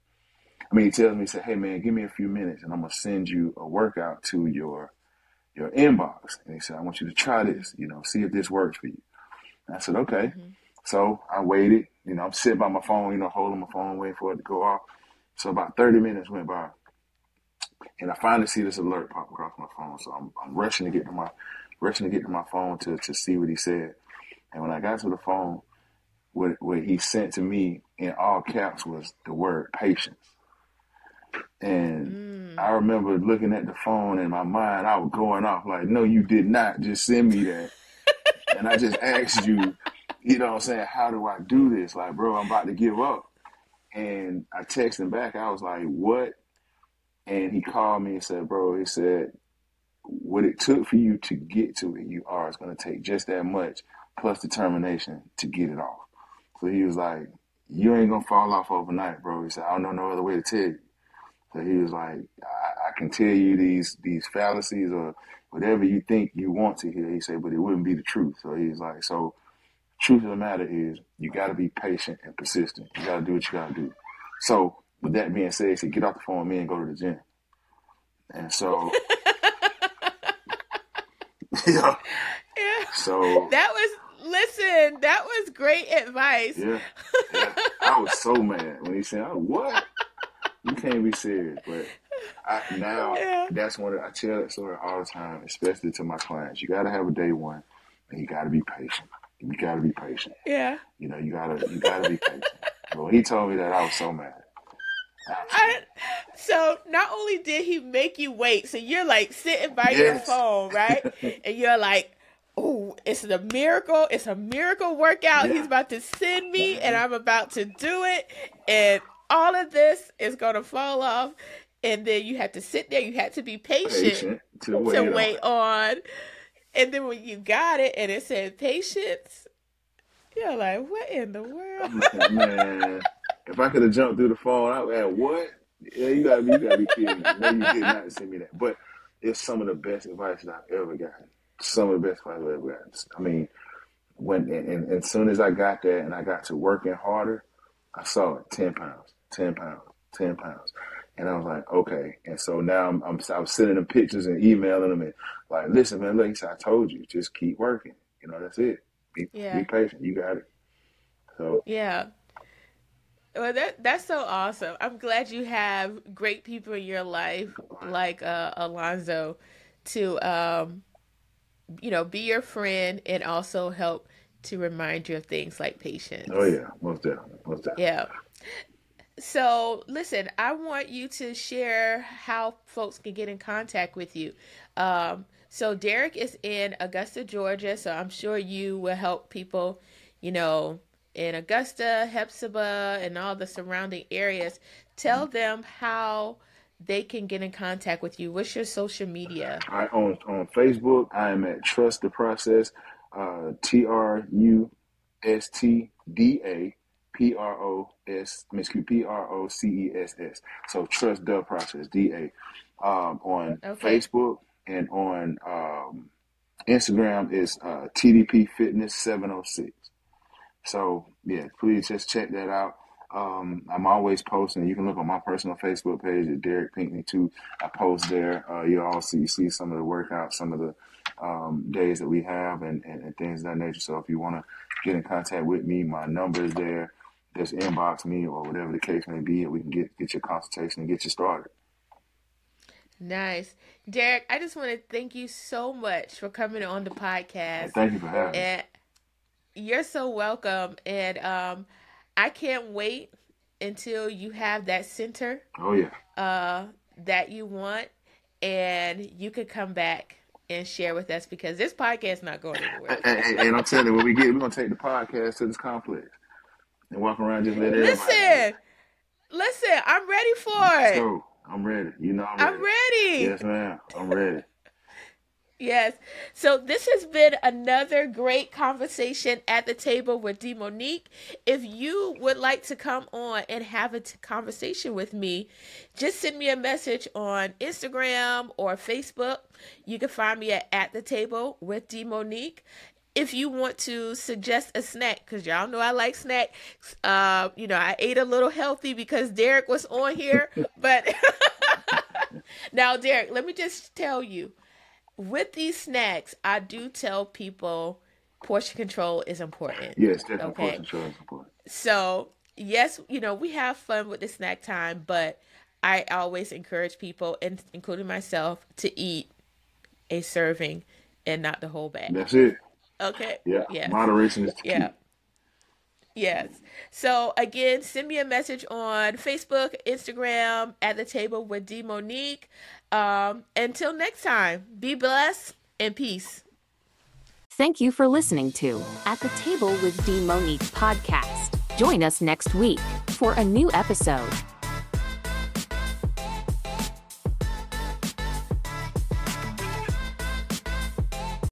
S3: I mean, he tells me, he said, "Hey, man, give me a few minutes, and I'm gonna send you a workout to your your inbox." And he said, "I want you to try hmm. this. You know, see if this works for you." And I said, "Okay." Mm-hmm. So I waited. You know, I'm sitting by my phone, you know, holding my phone, waiting for it to go off. So about 30 minutes went by, and I finally see this alert pop across my phone. So I'm, I'm rushing to get to my rushing to get to my phone to to see what he said. And when I got to the phone, what what he sent to me in all caps was the word patience. And I mm. remember looking at the phone in my mind, I was going off like, no, you did not just send me that. and I just asked you, you know what I'm saying, how do I do this? Like, bro, I'm about to give up. And I texted him back. I was like, what? And he called me and said, bro, he said, what it took for you to get to where you are is going to take just that much plus determination to get it off. So he was like, you ain't going to fall off overnight, bro. He said, I don't know no other way to tell you. So he was like, I, I can tell you these these fallacies or whatever you think you want to hear. He said, but it wouldn't be the truth. So he's like, so truth of the matter is you got to be patient and persistent. You got to do what you got to do. So with that being said, he said, get off the phone with me and go to the gym. And so, yeah.
S2: yeah
S3: So
S2: that was listen that was great advice
S3: yeah, yeah, I was so mad when he said, oh, "What? You can't be serious." But I, now
S2: Yeah.
S3: that's one of, I tell that story all the time, especially to my clients. You got to have a day one, and you got to be patient. You got to be patient.
S2: yeah
S3: You know, you gotta you gotta be patient. When he told me that, I was so mad.
S2: I, so not only did he make you wait, so you're like sitting by your phone, right? and you're like, "Oh, it's a miracle! It's a miracle workout.
S3: Yeah.
S2: He's about to send me, and I'm about to do it, and all of this is gonna fall off." And then you have to sit there. You had to be patient,
S3: Patient to wait.
S2: to
S3: on.
S2: wait on. And then when you got it, and it said patience, you're like, "What in the world?"
S3: Like, man, if I could have jumped through the phone, I would have what? Yeah, you gotta be, you gotta be kidding me. No, you did not send me that. But it's some of the best advice that I've ever gotten. some of the best advice I've ever gotten. I mean, when and, and, and as soon as I got there and I got to working harder, I saw it 10 pounds, 10 pounds, 10 pounds. And I was like, okay. And so now I'm, I'm, I'm sending them pictures and emailing them and like, listen, man, look, I told you, just keep working. You know, that's it. Be, yeah. be patient. You got it. So
S2: yeah. Well, that that's so awesome. I'm glad you have great people in your life like uh, Alonzo to um, you know be your friend and also help to remind you of things like patience.
S3: Oh yeah, most definitely, most definitely.
S2: Yeah. So listen, I want you to share how folks can get in contact with you. Um, so Derrick is in Augusta, Georgia. So I'm sure you will help people, you know, in Augusta, Hephzibah, and all the surrounding areas. Tell them how they can get in contact with you. What's your social media?
S3: I on on Facebook. I am at Trust the Process. Uh, T R U S T D A P R O S. Excuse P R O C E S S. So Trust the Process. D A. Um, on okay. Facebook and on um, Instagram is uh, TDP Fitness seven oh six. So yeah, please just check that out. Um, I'm always posting. You can look on my personal Facebook page at Derrick Pinkney too. I post there. Uh, you also see some of the workouts, some of the um, days that we have, and, and, and, things of that nature. So if you want to get in contact with me, my number is there. Just inbox me or whatever the case may be, and we can get get your consultation and get you started.
S2: Nice. Derrick, I just want to thank you so much for coming on the podcast.
S3: Thank you for having
S2: and me. You're so welcome. And um, I can't wait until you have that center.
S3: Oh, yeah.
S2: Uh, that you want. And you could come back and share with us because this podcast is not going anywhere.
S3: and, and, and, I'm telling you, when we get, we're going to take the podcast to this complex and walk around just let
S2: everybody. Listen, listen, I'm ready for it.
S3: So, I'm ready. You know I'm ready.
S2: I'm ready.
S3: Yes, ma'am. I'm ready.
S2: yes. So this has been another great conversation at the table with D'Monique. If you would like to come on and have a t- conversation with me, just send me a message on Instagram or Facebook. You can find me at, at the table with D'Monique if you want to suggest a snack, because y'all know I like snacks. Uh, you know, I ate a little healthy because Derrick was on here. but now, Derrick, let me just tell you with these snacks, I do tell people portion control is important.
S3: Yes, definitely okay? portion control is important.
S2: So, yes, you know, we have fun with the snack time, but I always encourage people, and including myself, to eat a serving and not the whole bag.
S3: That's it.
S2: Okay.
S3: Yeah. Yeah. Moderation is key. Yeah.
S2: Yes. So again, send me a message on Facebook, Instagram, at the table with D'Monique. Um, until next time, be blessed and peace.
S1: Thank you for listening to At the Table with D'Monique podcast. Join us next week for a new episode.